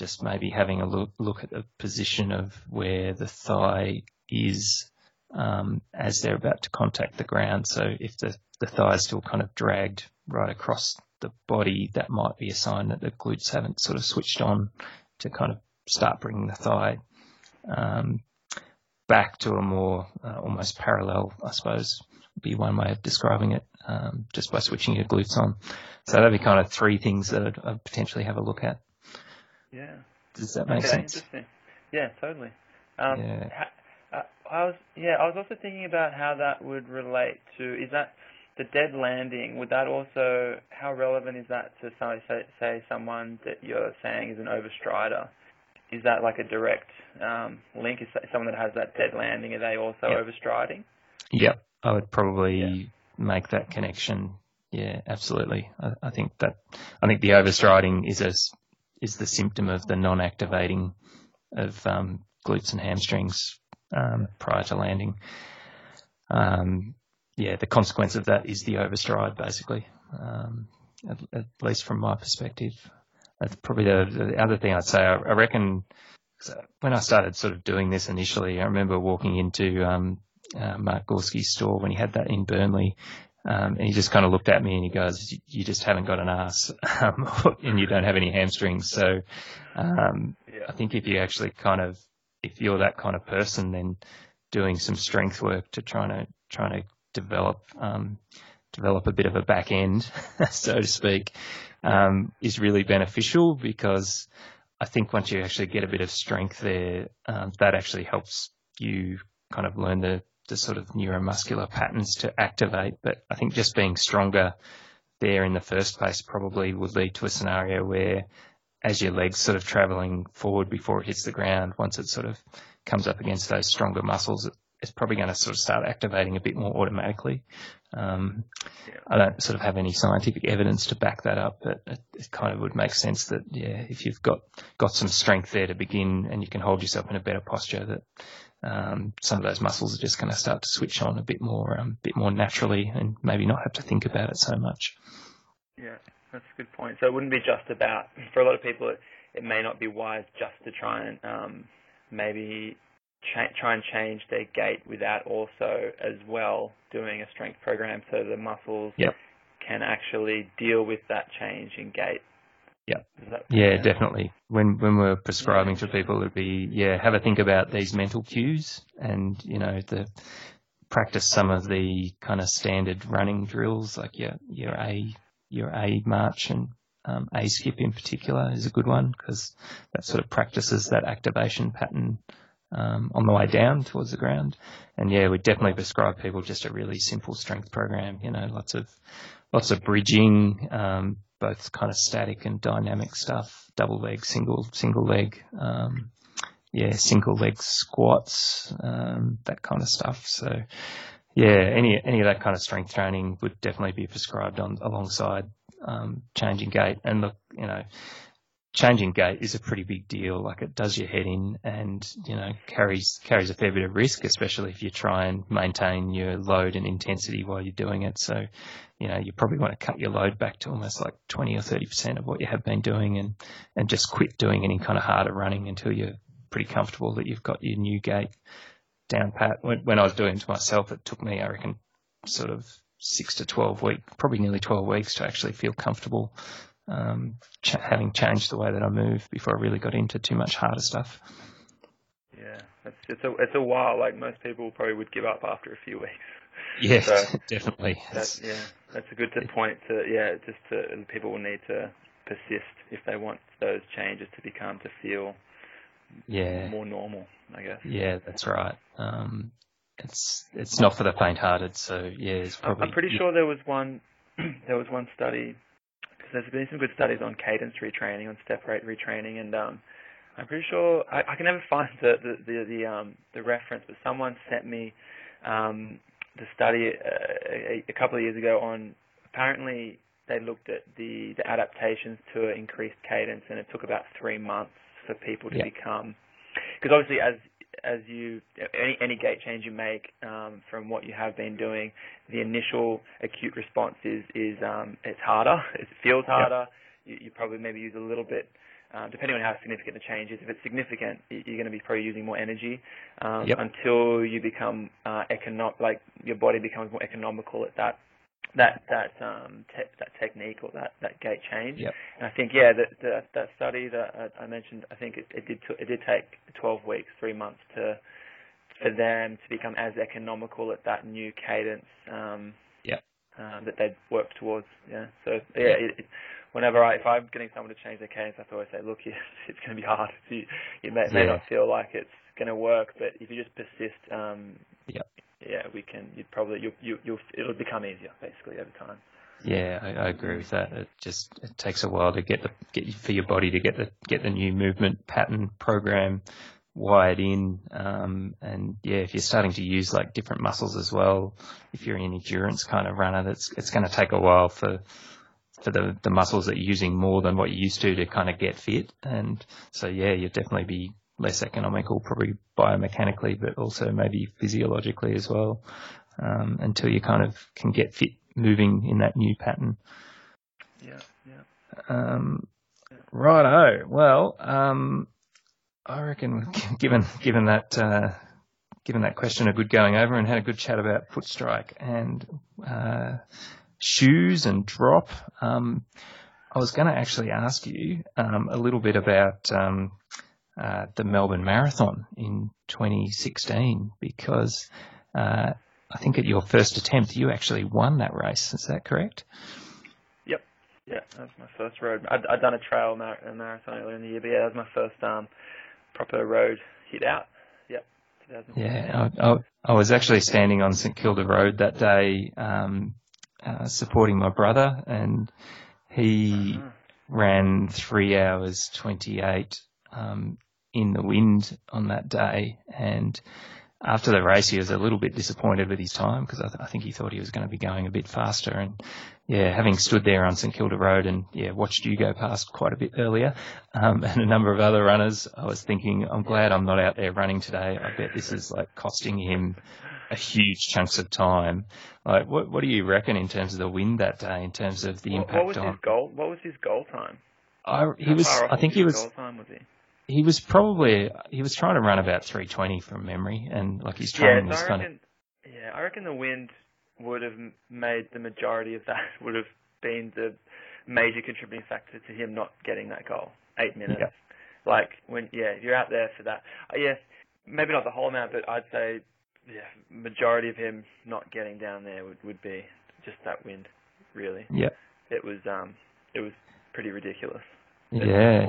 just maybe having a look, look at the position of where the thigh is um, as they're about to contact the ground. So if the, the thigh is still kind of dragged right across the body, that might be a sign that the glutes haven't sort of switched on to kind of start bringing the thigh um, back to a more uh, almost parallel, I suppose, would be one way of describing it um, just by switching your glutes on. So that'd be kind of three things that I'd, I'd potentially have a look at. Yeah. Does that make okay, sense? Interesting. Yeah, totally. Um, yeah. Ha, uh, I was yeah, I was also thinking about how that would relate to is that the dead landing. Would that also how relevant is that to say, say, say someone that you're saying is an overstrider? Is that like a direct um, link? Is someone that has that dead landing? Are they also yep. overstriding? Yep, I would probably yeah make that connection. Yeah, absolutely. I, I think that I think the overstriding is a, is the symptom of the non-activating of um, glutes and hamstrings um, prior to landing. Um, yeah, the consequence of that is the overstride, basically. Um, at, at, least from my perspective, that's probably the, the other thing I'd say. I, I reckon when I started sort of doing this initially, I remember walking into um, uh, Mark Gorski's store when he had that in Burnley. Um, and he just kind of looked at me and he goes, "You just haven't got an ass, um, [laughs] and you don't have any hamstrings." So, um. I think if you actually kind of, if you're that kind of person, then doing some strength work to try to trying to develop um, develop a bit of a back end, [laughs] so to speak, um, is really beneficial because I think once you actually get a bit of strength there, um, that actually helps you kind of learn the, the sort of neuromuscular patterns to activate. But I think just being stronger there in the first place probably would lead to a scenario where as your leg's sort of traveling forward before it hits the ground, once it sort of comes up against those stronger muscles, it's probably going to sort of start activating a bit more automatically. Um. I don't sort of have any scientific evidence to back that up, but it, it, kind of would make sense that yeah, if you've got got some strength there to begin and you can hold yourself in a better posture, that um, some of those muscles are just going to start to switch on a bit more, um, bit more naturally, and maybe not have to think about it so much. Yeah, that's a good point. So it wouldn't be just about for a lot of people. It, it may not be wise just to try and um, maybe cha- try and change their gait without also as well doing a strength program so the muscles yep. can actually deal with that change in gait. Yeah, yeah, definitely. When when we're prescribing to people, it'd be yeah, have a think about these mental cues, and you know, the practice some of the kind of standard running drills, like your your A your A march and um, A skip in particular is a good one because that sort of practices that activation pattern um, on the way down towards the ground. And yeah, we definitely prescribe people just a really simple strength program. You know, lots of lots of bridging, um, both kind of static and dynamic stuff. Double leg, single single leg, um, yeah, single leg squats, um, that kind of stuff. So yeah, any any of that kind of strength training would definitely be prescribed on alongside um, changing gait. And look, you know, changing gait is a pretty big deal. Like it does your head in and, you know, carries, carries a fair bit of risk, especially if you try and maintain your load and intensity while you're doing it. So, you know, you probably want to cut your load back to almost like 20 or 30% of what you have been doing and, and just quit doing any kind of harder running until you're pretty comfortable that you've got your new gait down pat. When, when I was doing it to myself, it took me, I reckon, sort of six to 12 weeks, probably nearly 12 weeks to actually feel comfortable um, ch- having changed the way that I move before I really got into too much harder stuff. Yeah, it's, it's a it's a while. Like most people probably would give up after a few weeks. [laughs] Yes, so [laughs] definitely. That's, yeah, that's a good point. To yeah, just to people will need to persist if they want those changes to become to feel yeah more normal. I guess. Yeah, that's right. Um, it's it's not for the faint-hearted. So yeah, it's probably. I'm pretty sure there was one [clears throat] there was one study there's been some good studies on cadence retraining, on step rate retraining, and um, I'm pretty sure I, I can never find the the the, the, um, the reference, but someone sent me um, the study uh, a, a couple of years ago on apparently they looked at the, the adaptations to increased cadence, and it took about three months for people to yeah. become because obviously as as you any any gait change you make um, from what you have been doing, the initial acute response is is um, it's harder. [laughs] It feels harder. You, you probably maybe use a little bit. Uh, depending on how significant the change is, if it's significant, you're going to be probably using more energy um, yep. until you become uh, economic, like your body becomes more economical at that that that um te- that technique or that that gait change. Yep. And I think yeah, that that, that study that I I, mentioned, I think it, it did t- it did take 12 weeks, three months to for them to become as economical at that new cadence. Um, yeah. Uh, that they'd work towards. Yeah. So yeah, it, it, whenever I if I'm getting someone to change their cadence, I always say, look, [laughs] it's, it's going to be hard. You, you may, yeah. may not feel like it's going to work, but if you just persist, um, yeah we can. You'd probably you you you'll it'll become easier basically over time. Yeah, I, I, agree with that. It just it takes a while to get the get for your body to get the get the new movement pattern program wired in. Um, and yeah, if you're starting to use like different muscles as well, if you're an endurance kind of runner, that's it's going to take a while for for the the muscles that you're using more than what you used to to kind of get fit. And so yeah, you'll definitely be less economical, probably biomechanically, but also maybe physiologically as well, um, until you kind of can get fit moving in that new pattern. Yeah, yeah. Um, righto. Well, um, I reckon [laughs] given given that uh, given that question a good going over and had a good chat about foot strike and uh, shoes and drop. Um, I was going to actually ask you um, a little bit about um, uh, the Melbourne Marathon in 2016 because uh, I think at your first attempt you actually won that race. Is that correct? Yep. Yeah, that was my first road. I'd, I'd done a trail mar- a marathon earlier in the year, but yeah, that was my first um, proper road hit out. Yep. Yeah, I, I, I, was actually standing on St Kilda Road that day, um, uh, supporting my brother, and he uh-huh. ran three hours twenty eight um, in the wind on that day, and after the race, he was a little bit disappointed with his time because I, th- I, think he thought he was going to be going a bit faster. And yeah, having stood there on St Kilda Road and yeah, watched you go past quite a bit earlier, um, [laughs] and a number of other runners, I was thinking, I'm glad I'm not out there running today. I bet this is like costing him a huge chunks of time. Like, what what do you reckon in terms of the wind that day? In terms of the what, impact what was on his goal? What was his goal time? I, he was. I think he was. Goal time was he? He was probably he was trying to run about 320 from memory, and like his training yeah, was kind of. Yeah, I reckon the wind would have made the majority of that [laughs] would have been the major contributing factor to him not getting that goal. Eight minutes. Yeah. Like when yeah, you're out there for that. Uh, yes, maybe not the whole amount, but I'd say yeah, majority of him not getting down there would would be just that wind, really. Yeah. It was um it was pretty ridiculous. Yeah.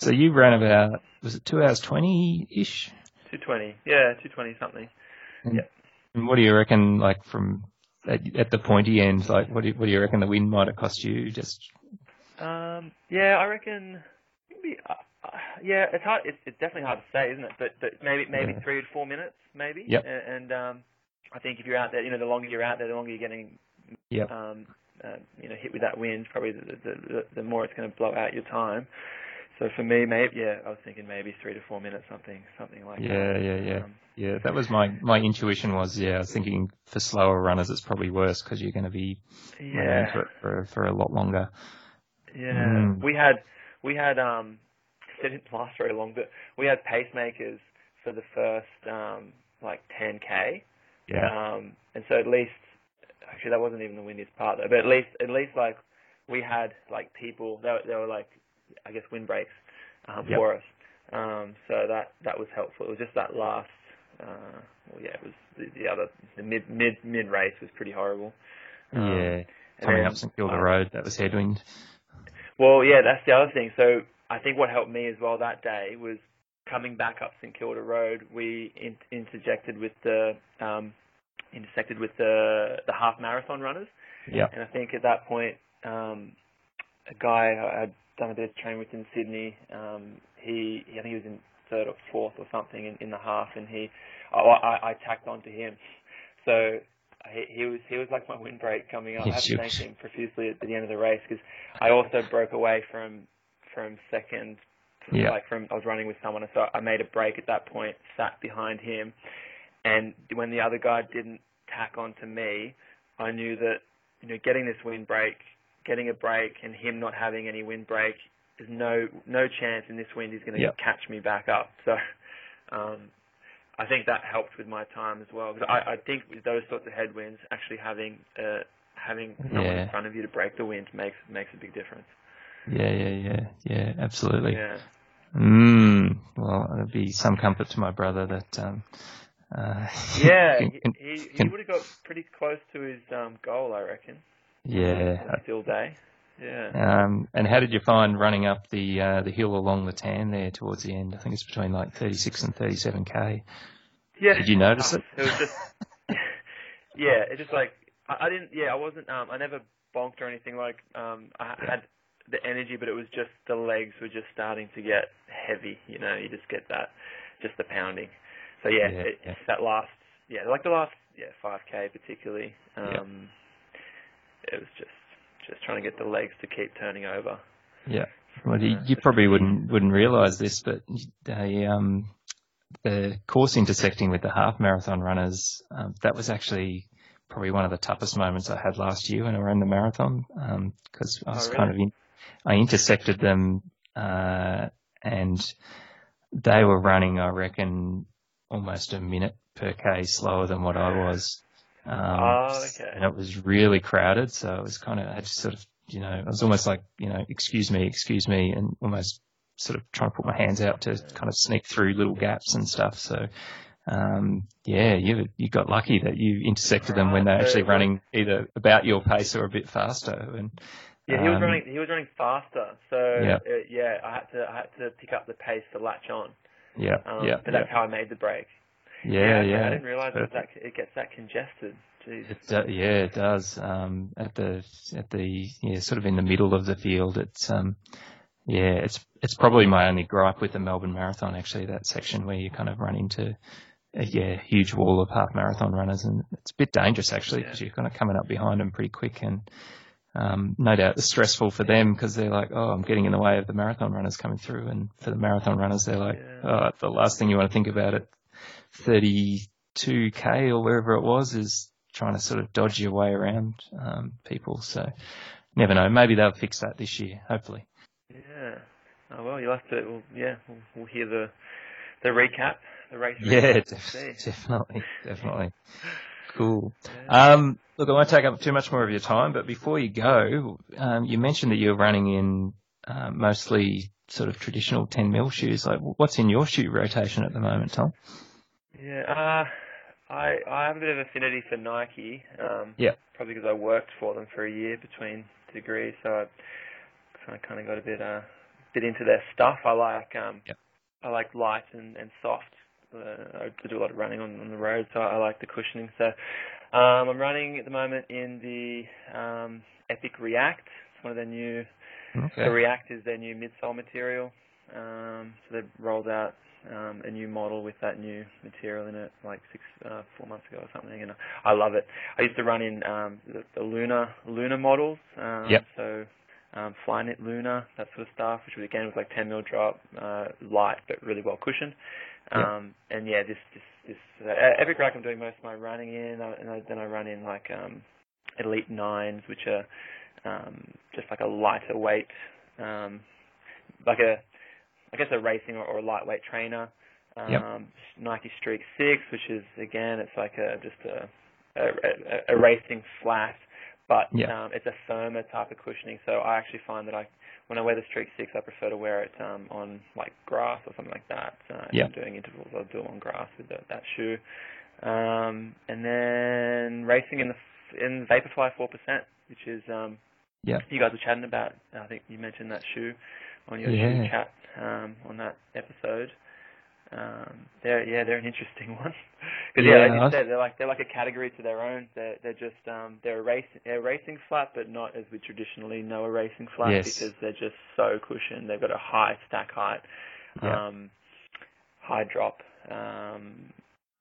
So you ran about was it two hours twenty ish? Two twenty, yeah, two twenty something. And, yeah. And what do you reckon, like from at, at, the pointy end, like what do you, what do you reckon the wind might have cost you? Just. Um. Yeah, I reckon. Maybe. Uh, uh, yeah, it's hard. It's, it's definitely hard to say, isn't it? But but maybe maybe yeah. three to four minutes, maybe. Yep. And, and um, I think if you're out there, you know, the longer you're out there, the longer you're getting. Yep. Um, uh, you know, hit with that wind, probably the the, the, the more it's going to blow out your time. So for me, maybe yeah, I was thinking maybe three to four minutes, something, something like yeah, that. Yeah, yeah, yeah, um, yeah. That was my my intuition was yeah. I was thinking for slower runners, it's probably worse because you're going to be yeah into it for for a lot longer. Yeah, mm. we had we had um it [laughs] didn't last very long, but we had pacemakers for the first um like 10k. Yeah. Um, and so at least actually that wasn't even the windiest part though, but at least at least like we had like people they were, they were like I guess windbreaks um, yep. for us. Um, so that that was helpful. It was just that last. Uh, well, yeah, it was the, the other the mid mid mid race was pretty horrible. Um, yeah, coming up St Kilda uh, Road, that was headwind. Well, yeah, that's the other thing. So I think what helped me as well that day was coming back up St Kilda Road. We in, interjected with the um, intersected with the the half marathon runners. Yeah. And I think at that point, um, a guy I done a bit of training with in Sydney. Um, he, I think he was in third or fourth or something in, in the half, and he, oh, I, I tacked on to him. So he, he was he was like my windbreak coming up. I to thank him profusely at the end of the race because I also broke away from from second. Yeah. Like from I was running with someone, so I made a break at that point, sat behind him, and when the other guy didn't tack on to me, I knew that you know getting this windbreak getting a break and him not having any windbreak, there's no no chance in this wind he's going to yep. catch me back up. [laughs] So um, I think that helped with my time as well. Because I, I think with those sorts of headwinds, actually having uh, having someone yeah. in front of you to break the wind makes makes a big difference. Yeah, yeah, yeah, yeah, absolutely. Yeah. Mm, well, it'd be some comfort to my brother that. Um, uh, [laughs] yeah, can, he, he, he would have got pretty close to his um, goal, I reckon. Yeah. Still day. Yeah. Um, and how did you find running up the uh, the hill along the tan there towards the end? I think it's between like 36 and 37k. Yeah. Did you notice it? It was just. [laughs] yeah, it's just like I, I didn't. Yeah, I wasn't. Um, I never bonked or anything. Like um, I yeah. had the energy, but it was just the legs were just starting to get heavy. You know, you just get that, just the pounding. So yeah, yeah, it, yeah. that last. Yeah, like the last. Yeah, 5k particularly. Um, yeah it was just just trying to get the legs to keep turning over. Yeah. Well, you, you probably wouldn't wouldn't realise this, but they um the course intersecting with the half marathon runners um, that was actually probably one of the toughest moments I had last year when I ran the marathon because um, I was oh, really? kind of in, I intersected them uh, and they were running I reckon almost a minute per k slower than what I was um, oh, okay. And it was really crowded, so it was kind of, I had to sort of, you know, it was almost like, you know, excuse me, excuse me, and almost sort of trying to put my hands out to kind of sneak through little gaps and stuff. So, um, yeah, you you got lucky that you intersected them when they're actually running either about your pace or a bit faster. And Yeah, he was Um, running. He was running faster. So Yeah. uh, yeah, I had to I had to pick up the pace to latch on. Yeah, Um, yeah, but yeah, that's how I made the break. Yeah, yeah. I didn't realize that, that it gets that congested. Jeez. It do, yeah, it does. Um, at the at the yeah, sort of in the middle of the field. It's um, yeah, it's it's probably my only gripe with the Melbourne Marathon. Actually, that section where you kind of run into a yeah huge wall of half marathon runners, and it's a bit dangerous actually because you're kind of coming up behind them pretty quick, and um, no doubt it's stressful for them because they're like, oh, I'm getting in the way of the marathon runners coming through, and for the marathon runners, they're like, Yeah. oh, the last thing you want to think about at 32k or wherever it was is trying to sort of dodge your way around um, people. So never know. Maybe they'll fix that this year. Hopefully. Yeah. Oh well, you'll have to. Well, yeah, we'll, we'll hear the the recap, the race. Yeah, recap. def- definitely, definitely. [laughs] Cool. Yeah. Um, look, I won't take up too much more of your time, but before you go, um, you mentioned that you're running in uh, mostly sort of traditional 10 mil shoes. Like, what's in your shoe rotation at the moment, Tom? Yeah, uh, I I have a bit of affinity for Nike. Um, Yeah. Probably because I worked for them for a year between degrees, so I kind of kind of got a bit uh bit into their stuff. I like um Yeah. I like light and and soft. Uh, I do a lot of running on on the road, so I like the cushioning. So um, I'm running at the moment in the um, Epic React. It's one of their new Okay. the React is their new midsole material. Um, so they've rolled out um, a new model with that new material in it, like six, uh, four months ago or something, and I love it. I used to run in um, the, the Luna Luna models. Um, Yep. So um, Flyknit Luna, that sort of stuff, which was again was like 10 mil drop, uh, light but really well cushioned. Yep. Um, and yeah, this this this uh, Epic React I'm doing most of my running in, uh, and I, then I run in like um, Elite Nines, which are um, just like a lighter weight, um, like a, I guess a racing or, or a lightweight trainer. Um, Yep. Nike Streak Six, which is again, it's like a just a a, a, a racing flat, but Yep. um, it's a firmer type of cushioning. So I actually find that I, when I wear the Streak Six, I prefer to wear it um, on like grass or something like that. Uh, if I'm doing intervals, I'll do it on grass with the, that shoe. Um, and then racing in the in Vaporfly four percent, which is um, Yep. you guys were chatting about. I think you mentioned that shoe on your Yeah. shoe chat um, on that episode. Um, they're yeah, they're an interesting [laughs] one because yeah, Yeah, like you said, they're like they're like a category to their own. They're they're just um, they're a racing they're a racing flat, but not as we traditionally know a racing flat Yes. because they're just so cushioned. They've got a high stack height, Yeah. um, high drop, um,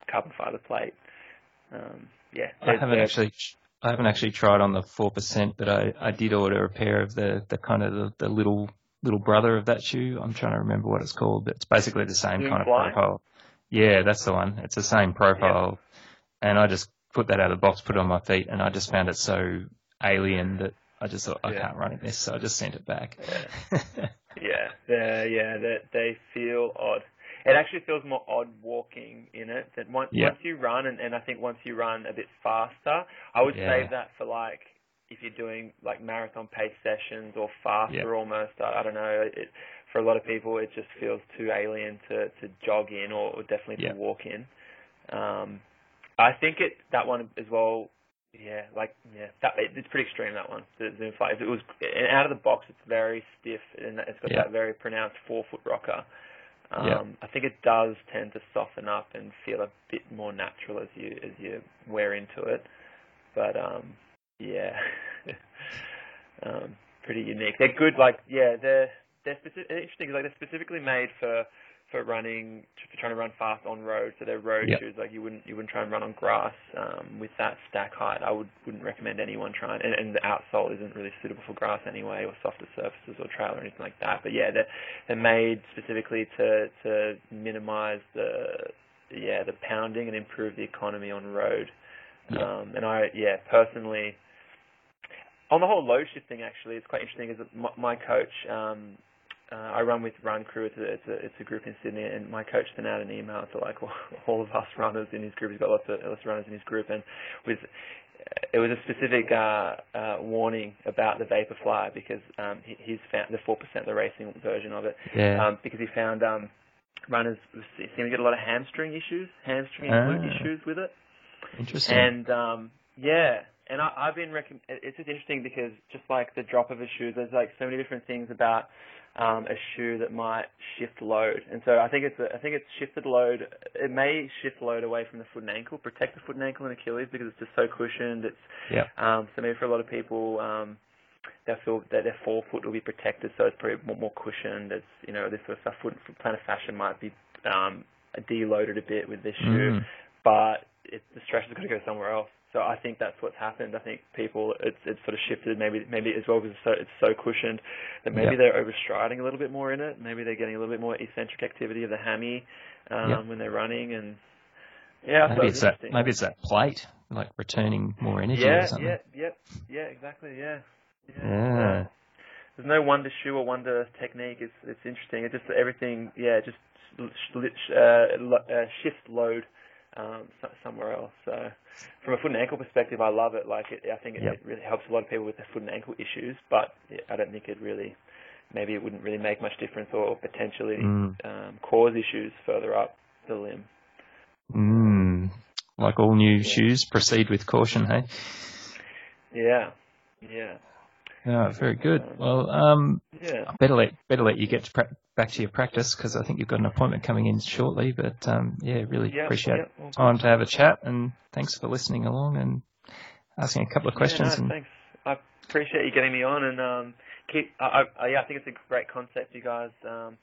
carbon fiber plate. Um, yeah, I haven't they're- actually, I haven't actually tried on the 4%, but I, I did order a pair of the, the kind of the, the little, little brother of that shoe. I'm trying to remember what it's called, but it's basically the same Zoom kind of profile. Yeah, that's the one. It's the same profile. And I just put that out of the box, put it on my feet, and I just found it so alien that I just thought, I Yeah. can't run in this, so I just sent it back. Yeah, they yeah, they they feel odd. It actually feels more odd walking in it. That once Yeah. once you run, and, and I think once you run a bit faster, I would Yeah. save that for like if you're doing like marathon pace sessions or faster almost. I, I don't know. It, for a lot of people, it just feels too alien to to jog in or, or definitely to walk in. Um, I think it that one as well. Yeah, like yeah, that it, it's pretty extreme that one. The Zoom Fly. If it was and out of the box, it's very stiff and it's got that very pronounced forefoot rocker. Um. I think it does tend to soften up and feel a bit more natural as you as you wear into it. But um, yeah, [laughs] um, pretty unique. They're good. Like yeah, they're they're specific, interesting. like they're specifically made for for running for trying to run fast on road. So they're road Yeah. shoes. Like you wouldn't you wouldn't try and run on grass um, with that stack height. I would wouldn't recommend anyone trying. And, and the outsole isn't really suitable for grass anyway, or softer surfaces or trail or anything like that. But yeah, they're they're made specifically to to minimize the yeah the pounding and improve the economy on road. Yeah. Um, and I yeah personally on the whole load shifting actually it's quite interesting. Is that my, my coach um, uh, I run with Run Crew. It's a, it's a it's a group in Sydney, and my coach sent out an email to like all, [laughs] all of us runners in his group. He's got lots of lots of runners in his group, and with it was a specific uh, uh, warning about the Vaporfly because um, he, he's found the four percent the racing version of it Yeah. um, because he found um, runners seem to get a lot of hamstring issues, hamstring and glute Ah. issues with it. Interesting. And um, yeah, and I, I've been recomm- it's just interesting because just like the drop of a shoe, there's like so many different things about um, a shoe that might shift load, and so I think it's a, I think it's shifted load. It may shift load away from the foot and ankle, protect the foot and ankle and Achilles because it's just so cushioned. It's yeah. Um, so maybe for a lot of people, um, they feel that their forefoot will be protected, so it's probably more, more cushioned. It's you know this sort of stuff. Foot, foot plantar fascia might be um, deloaded a bit with this shoe, Mm. but it, the stress is going to go somewhere else. So I think that's what's happened. I think people, it's it's sort of shifted. Maybe maybe as well because it's so, it's so cushioned that maybe Yep. they're overstriding a little bit more in it. Maybe they're getting a little bit more eccentric activity of the hammy um, Yep. when they're running, and yeah, Maybe it it's that. Maybe it's that plate, like returning more energy or yeah, something. yeah, yeah, yeah, exactly, yeah. Yeah. Uh, there's no wonder shoe or wonder technique. It's it's interesting. It just everything, yeah, just uh, uh, shifts load um, so- somewhere else. So from a foot and ankle perspective, I love it. Like it, I think it, Yep. it really helps a lot of people with their foot and ankle issues. But yeah, I don't think it really, maybe it wouldn't really make much difference or potentially Mm. um, cause issues further up the limb. Mm. Like all new shoes, proceed with caution. Hey. Yeah, yeah, Yeah, very good. Well, um, yeah. I better let better let you get to pra- back to your practice because I think you've got an appointment coming in shortly. But um, yeah, really Yeah, appreciate yeah, all time to have a chat and thanks for listening along and asking a couple of questions. Yeah, no, thanks. I appreciate you getting me on, and um, keep. I, I, yeah, I think it's a great concept, you guys. Um,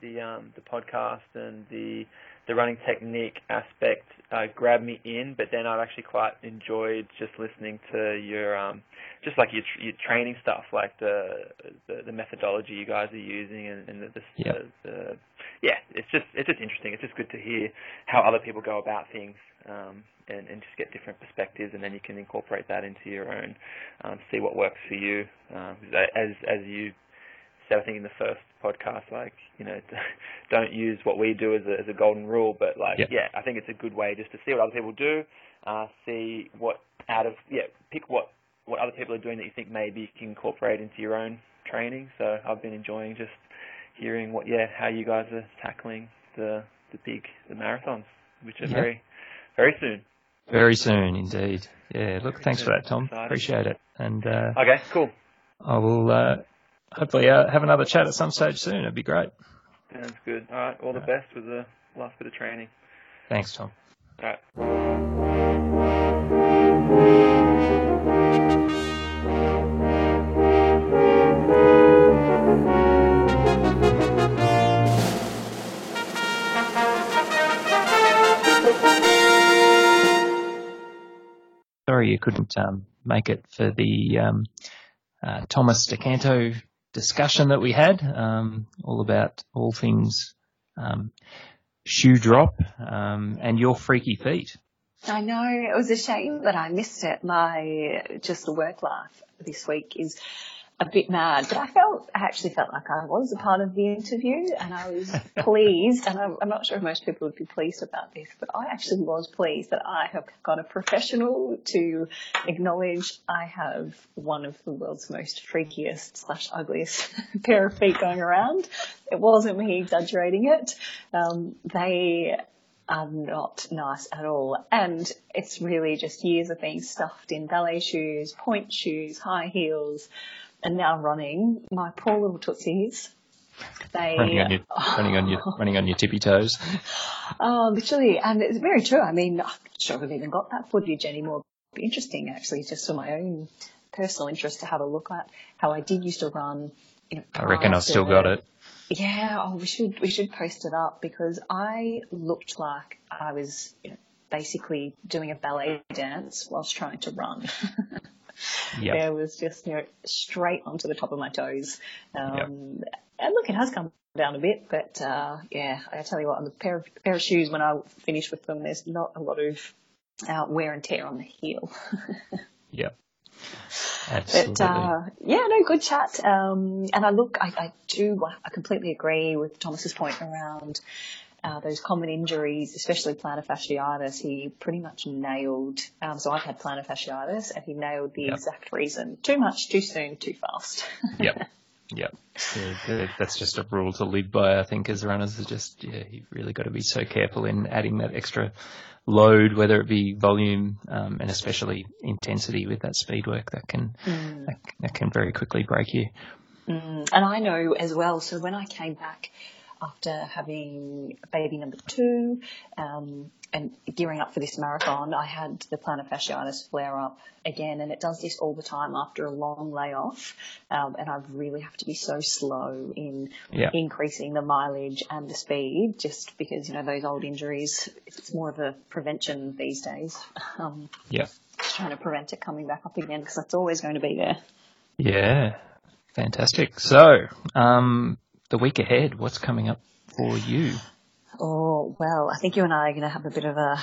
the um, the podcast and the the running technique aspect uh, grabbed me in, but then I've actually quite enjoyed just listening to your um, just like your your training stuff, like the the, the methodology you guys are using, and, and the, the, Yeah. the, the yeah, it's just it's just interesting. It's just good to hear how other people go about things. Um, and, and just get different perspectives, and then you can incorporate that into your own, um, see what works for you. Um, as as you said, I think in the first podcast, like you know, [laughs] don't use what we do as a as a golden rule, but like Yeah. yeah, I think it's a good way just to see what other people do, uh, see what out of yeah, pick what what other people are doing that you think maybe you can incorporate into your own training. So I've been enjoying just hearing what yeah how you guys are tackling the the big the marathons, which are Yeah. very very soon. very soon, indeed. Yeah. Look, thanks for that, Tom. Excited. Appreciate it. And uh, Okay, cool. I will uh, hopefully uh, have another chat at some stage soon. It'd be great. Sounds good. All right, all the best with the last bit of training. Thanks, Tom. All right. Sorry you couldn't um, make it for the um, uh, Thomas DeCanto discussion that we had, um, all about all things um, shoe drop um, and your freaky feet. I know it was a shame that I missed it. My just the work life this week is a bit mad, but I felt I actually felt like I was a part of the interview, and I was pleased. And I'm, I'm not sure if most people would be pleased about this, but I actually was pleased that I have got a professional to acknowledge I have one of the world's most freakiest slash ugliest [laughs] pair of feet going around. It wasn't me exaggerating it. Um, they are not nice at all. And it's really just years of being stuffed in ballet shoes, pointe shoes, high heels, and now running. My poor little tootsies. They Running on your uh, running on your running on your tippy toes. Oh, literally, and it's very true. I mean, I'm not sure I've even got that footage anymore. It'd be interesting, actually, just for my own personal interest to have a look at how I did used to run. You know, I reckon I've still got it. Yeah, oh, we should we should post it up because I looked like I was you know, basically doing a ballet dance whilst trying to run. [laughs] Yep. There was just you know straight onto the top of my toes. Um, And look, it has come down a bit, but uh, yeah, I tell you what, on the pair of pair of shoes when I finish with them, there's not a lot of uh, wear and tear on the heel. [laughs] Yep. Absolutely. But uh, yeah, no, good chat. Um, and I look, I, I do, I completely agree with Thomas's point around uh, those common injuries, especially plantar fasciitis. He pretty much nailed. Um, so I've had plantar fasciitis, and he nailed the Yep. exact reason: too much, too soon, too fast. [laughs] yep. Yep. That- that's just a rule to live by, I think, as runners. Is just, yeah, you've really got to be so careful in adding that extra load, whether it be volume um, and especially intensity with that speed work, that can mm. that, that, can very quickly break you. Mm. And I know as well. So when I came back after having baby number two um, and gearing up for this marathon, I had the plantar fasciitis flare up again, and it does this all the time after a long layoff. Um, and I really have to be so slow in yeah. increasing the mileage and the speed, just because you know those old injuries. It's more of a prevention these days. Um, yeah, just trying to prevent it coming back up again because it's always going to be there. Yeah, fantastic. So, um, the week ahead, what's coming up for you? Oh, well, I think you and I are going to have a bit of a,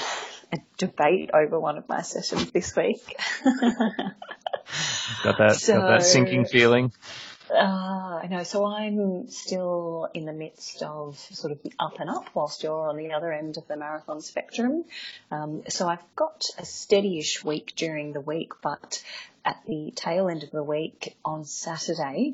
a debate over one of my sessions this week. [laughs] got that, so, got that sinking feeling. Uh, I know. So I'm still in the midst of sort of the up and up whilst you're on the other end of the marathon spectrum. Um, so I've got a steadyish week during the week, but at the tail end of the week on Saturday,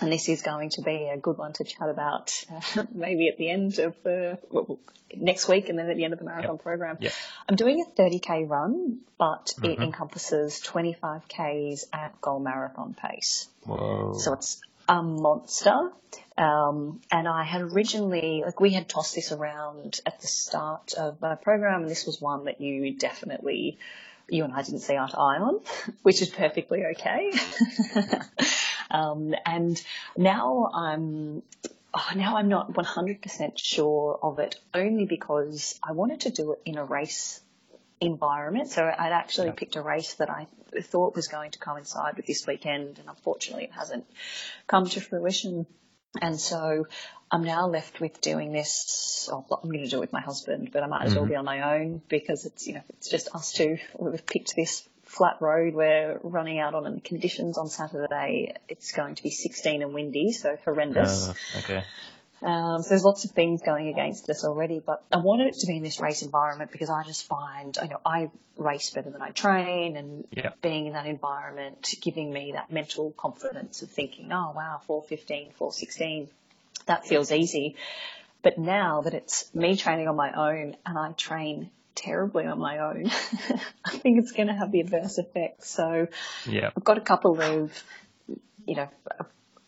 and this is going to be a good one to chat about uh, [laughs] maybe at the end of the well, next week and then at the end of the marathon yep. program. Yep. I'm doing a 30k run, but mm-hmm. it encompasses 25k's at goal marathon pace. Whoa. So it's a monster. Um, and I had originally, like, we had tossed this around at the start of my program, and this was one that you definitely, you and I didn't see eye to eye on, [laughs] which is perfectly okay. [laughs] Um, and now I'm oh, now I'm not 100% sure of it only because I wanted to do it in a race environment. So I'd actually yeah. picked a race that I thought was going to coincide with this weekend, and unfortunately, it hasn't come to fruition. And so I'm now left with doing this. Oh, I'm going to do it with my husband, but I might as well mm-hmm. be on my own because it's you know it's just us two. We've picked this flat road we're running out on and the conditions on Saturday, it's going to be 16 and windy, so horrendous. Uh, okay. Um, so there's lots of things going against us already, but I wanted it to be in this race environment because I just find, you know, I race better than I train and yeah. being in that environment giving me that mental confidence of thinking, oh wow, 415, 416, that feels easy. But now that it's me training on my own and I train terribly on my own, [laughs] I think it's going to have the adverse effects. So yeah. I've got a couple of, you know,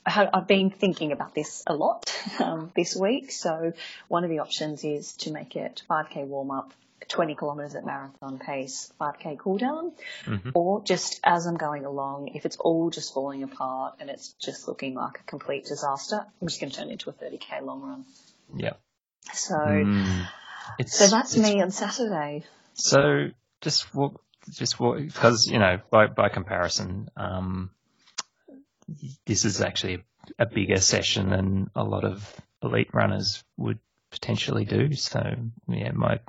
I've been thinking about this a lot um, this week. So one of the options is to make it 5k warm up, 20 kilometres at marathon pace, 5k cool down, mm-hmm. or just as I'm going along, if it's all just falling apart and it's just looking like a complete disaster, I'm just going to turn it into a 30k long run. Yeah. So mm. It's, so that's it's, me on Saturday. So just walk, just walk, because, you know, by, by comparison, um, this is actually a bigger session than a lot of elite runners would potentially do. So yeah, my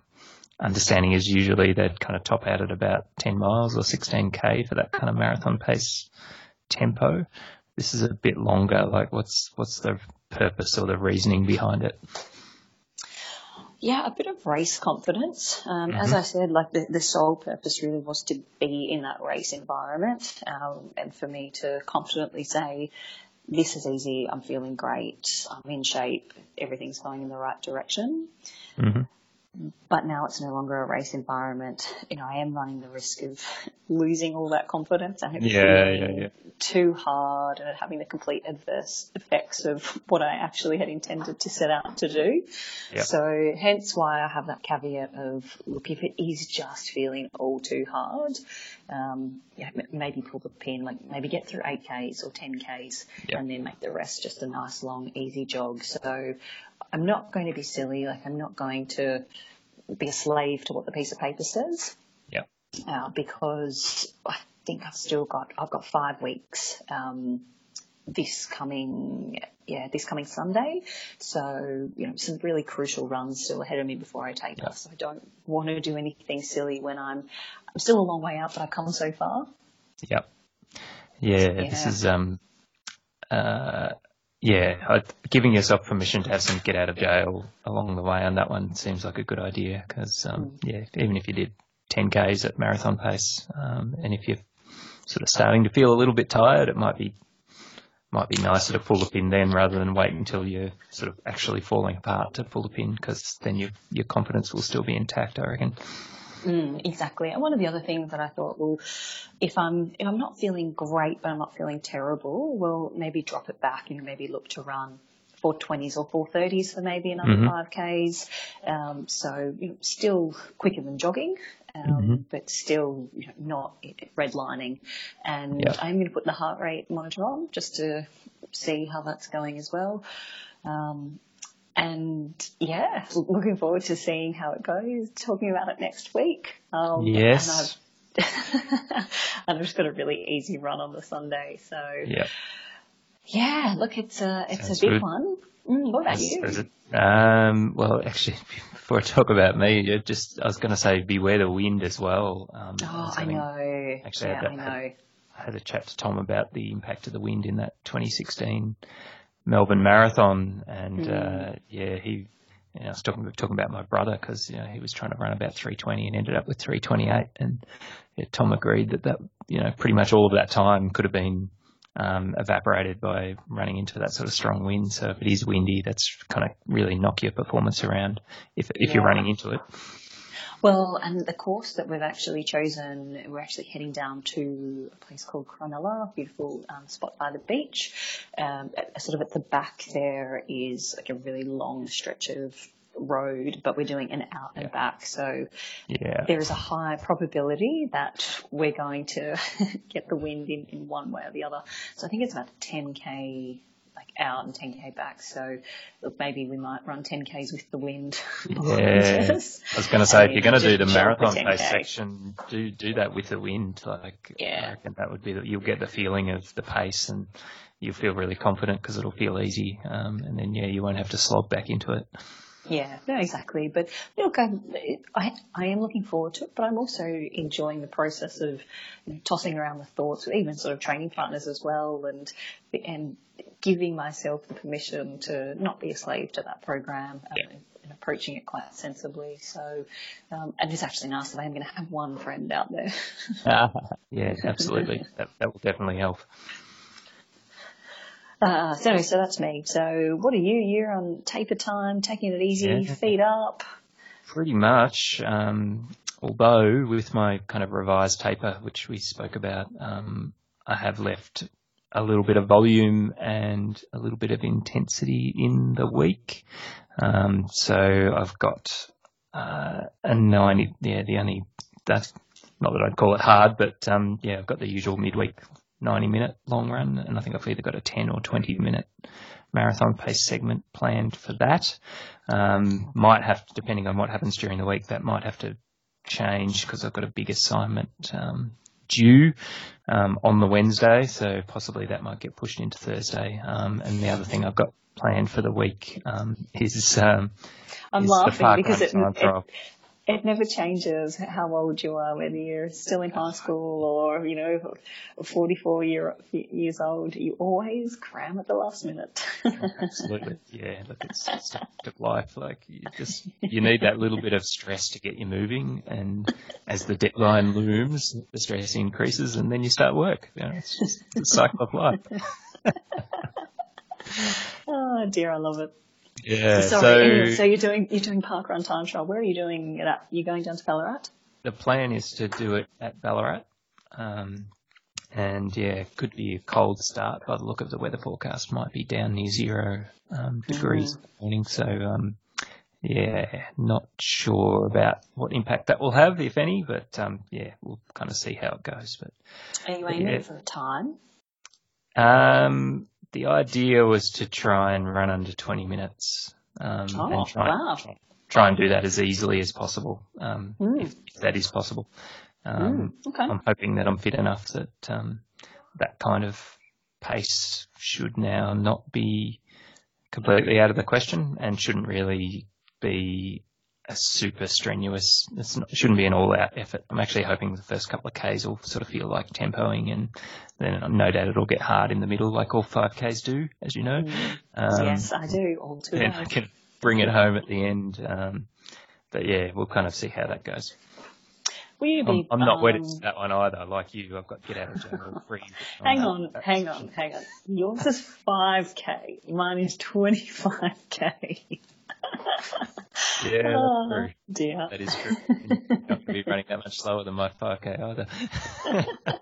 understanding is usually they'd kind of top out at about 10 miles or 16k for that kind of marathon pace tempo. This is a bit longer. Like what's, what's the purpose or the reasoning behind it? Yeah, a bit of race confidence. Um, mm-hmm. As I said, like the, the sole purpose really was to be in that race environment um, and for me to confidently say, this is easy, I'm feeling great, I'm in shape, everything's going in the right direction. Mm-hmm but now it's no longer a race environment. You know, I am running the risk of losing all that confidence and yeah, yeah, yeah. too hard and having the complete adverse effects of what I actually had intended to set out to do. Yep. So hence why I have that caveat of, look, if it is just feeling all too hard, um, yeah, maybe pull the pin, like maybe get through 8Ks or 10Ks yep. and then make the rest just a nice long easy jog. So I'm not going to be silly. Like I'm not going to be a slave to what the piece of paper says. Yeah. Uh, because I think I've still got I've got five weeks um, this coming yeah this coming Sunday. So you know some really crucial runs still ahead of me before I take off. So I don't want to do anything silly when I'm I'm still a long way out, but I've come so far. Yep. Yeah, yeah. this is um uh yeah, giving yourself permission to have some get out of jail along the way on that one seems like a good idea because, um, mm. yeah, even if you did 10Ks at marathon pace, um, and if you're sort of starting to feel a little bit tired, it might be might be nicer to pull the pin then rather than wait until you're sort of actually falling apart to pull the pin because then your your confidence will still be intact, I reckon. Mm, exactly. And one of the other things that I thought, well, if I'm if I'm not feeling great but I'm not feeling terrible, well, maybe drop it back. You know, maybe look to run 420s or 430s for maybe another mm-hmm. 5Ks. Um, so you know, still quicker than jogging, um, mm-hmm. but still you know, not redlining. And yep. I'm going to put the heart rate monitor on just to see how that's going as well. Um, and yeah, looking forward to seeing how it goes. Talking about it next week. Um, yes. And I've, [laughs] I've just got a really easy run on the Sunday, so yeah. Yeah, look, it's a it's Sounds a big good. one. Mm, what about you? Um, well, actually, [laughs] before I talk about me, just I was going to say beware the wind as well. Um, oh, I know. Actually, yeah, I, I know. Had, I had a chat to Tom about the impact of the wind in that 2016 Melbourne Marathon, and mm. uh, yeah, he. You know, I was talking talking about my brother because you know he was trying to run about 320 and ended up with 328, and yeah, Tom agreed that that you know pretty much all of that time could have been um, evaporated by running into that sort of strong wind. So if it is windy, that's kind of really knock your performance around if if yeah. you're running into it. Well, and the course that we've actually chosen, we're actually heading down to a place called Cronulla, a beautiful um, spot by the beach. Um, sort of at the back there is like a really long stretch of road, but we're doing an out and back. So yeah. there is a high probability that we're going to [laughs] get the wind in, in one way or the other. So I think it's about 10k like out and 10k back. So look, maybe we might run 10ks with the wind. [laughs] Yeah, I was going to say if you're going to do the marathon pace section, do do that with the wind. Like, yeah. I reckon that would be that you'll get the feeling of the pace and you'll feel really confident because it'll feel easy. Um, and then yeah, you won't have to slog back into it. Yeah, no, exactly. But look, I'm, I, I am looking forward to it, but I'm also enjoying the process of you know, tossing around the thoughts, even sort of training partners as well, and and giving myself the permission to not be a slave to that program. Um, yeah. And approaching it quite sensibly. So, um, and it's actually nice that I'm going to have one friend out there. [laughs] yeah, absolutely. that, that will definitely help. Uh, so so that's me. So what are you? You're on taper time, taking it easy, yeah. feet up. Pretty much. Um, although with my kind of revised taper, which we spoke about, um, I have left a little bit of volume and a little bit of intensity in the week. Um, so I've got uh, a 90. Yeah, the only that's not that I'd call it hard, but um, yeah, I've got the usual midweek 90 minute long run, and I think I've either got a 10 or 20 minute marathon pace segment planned for that. Um, might have, to, depending on what happens during the week, that might have to change because I've got a big assignment um, due um, on the Wednesday, so possibly that might get pushed into Thursday. Um, and the other thing I've got planned for the week um, is. Um, I'm is laughing because it, it, it never changes how old you are, whether you're still in high school or, you know, 44 year, years old. You always cram at the last minute. [laughs] Absolutely. Yeah. Look, it's, it's [laughs] life. Like you just, you need that little bit of stress to get you moving. And as the deadline looms, the stress increases and then you start work. You know, it's just the cycle of life. [laughs] oh dear, I love it. Yeah. So, so, so, you're doing you're doing parkrun time trial. Where are you doing it at? You going down to Ballarat? The plan is to do it at Ballarat. Um, and yeah, could be a cold start by the look of the weather forecast. Might be down near zero um, degrees mm. morning. So um, yeah, not sure about what impact that will have, if any. But um, yeah, we'll kind of see how it goes. But are you aiming yeah. for a time? Um, the idea was to try and run under 20 minutes. Um, oh, and try, wow. try, try, and do that as easily as possible, um, mm. if, if, that is possible. Um, mm, okay. I'm hoping that I'm fit enough that um, that kind of pace should now not be completely out of the question and shouldn't really be a super strenuous. Not, it shouldn't be an all-out effort. I'm actually hoping the first couple of k's will sort of feel like tempoing, and then no doubt it'll get hard in the middle, like all five k's do, as you know. Mm. Um, yes, I do. All too And I can bring it home at the end. Um, but yeah, we'll kind of see how that goes. Will you be, I'm, I'm not um, wedded to that one either. Like you, I've got to get out of jail free. [laughs] hang on, hang on, hang on. Yours is 5k. Mine is 25k. Yeah, that's Oh, true. dear. That is true. You're not going to be running that much slower than my 5k either. [laughs]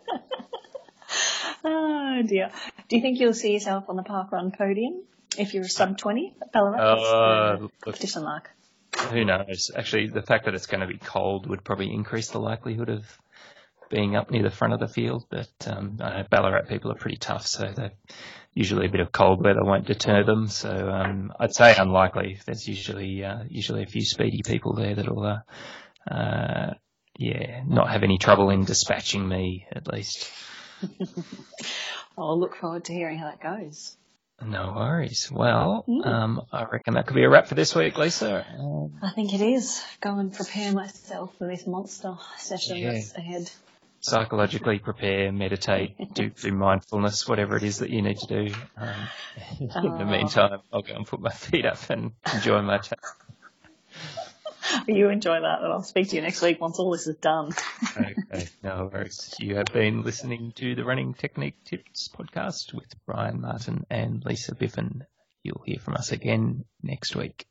Oh dear. Do you think you'll see yourself on the parkrun podium if you're a sub 20 at Ballarat? Uh, What's the look, competition like? who knows? Actually, the fact that it's going to be cold would probably increase the likelihood of being up near the front of the field. But um, I know Ballarat people are pretty tough, so they usually a bit of cold weather won't deter them. So um, I'd say unlikely. There's usually uh, usually a few speedy people there that'll, uh, uh, yeah, not have any trouble in dispatching me at least. [laughs] I'll look forward to hearing how that goes. No worries. Well, Mm. um, I reckon that could be a wrap for this week, Lisa. Um, I think it is. Go and prepare myself for this monster session Yeah. that's ahead. Psychologically prepare, meditate, [laughs] do, do mindfulness, whatever it is that you need to do. Um, [laughs] in the Oh. meantime, I'll go and put my feet up and enjoy my chat. [laughs] You enjoy that, and I'll speak to you next week once all this is done. Okay, no worries. You have been listening to the Running Technique Tips podcast with Brian Martin and Lisa Biffin. You'll hear from us again next week.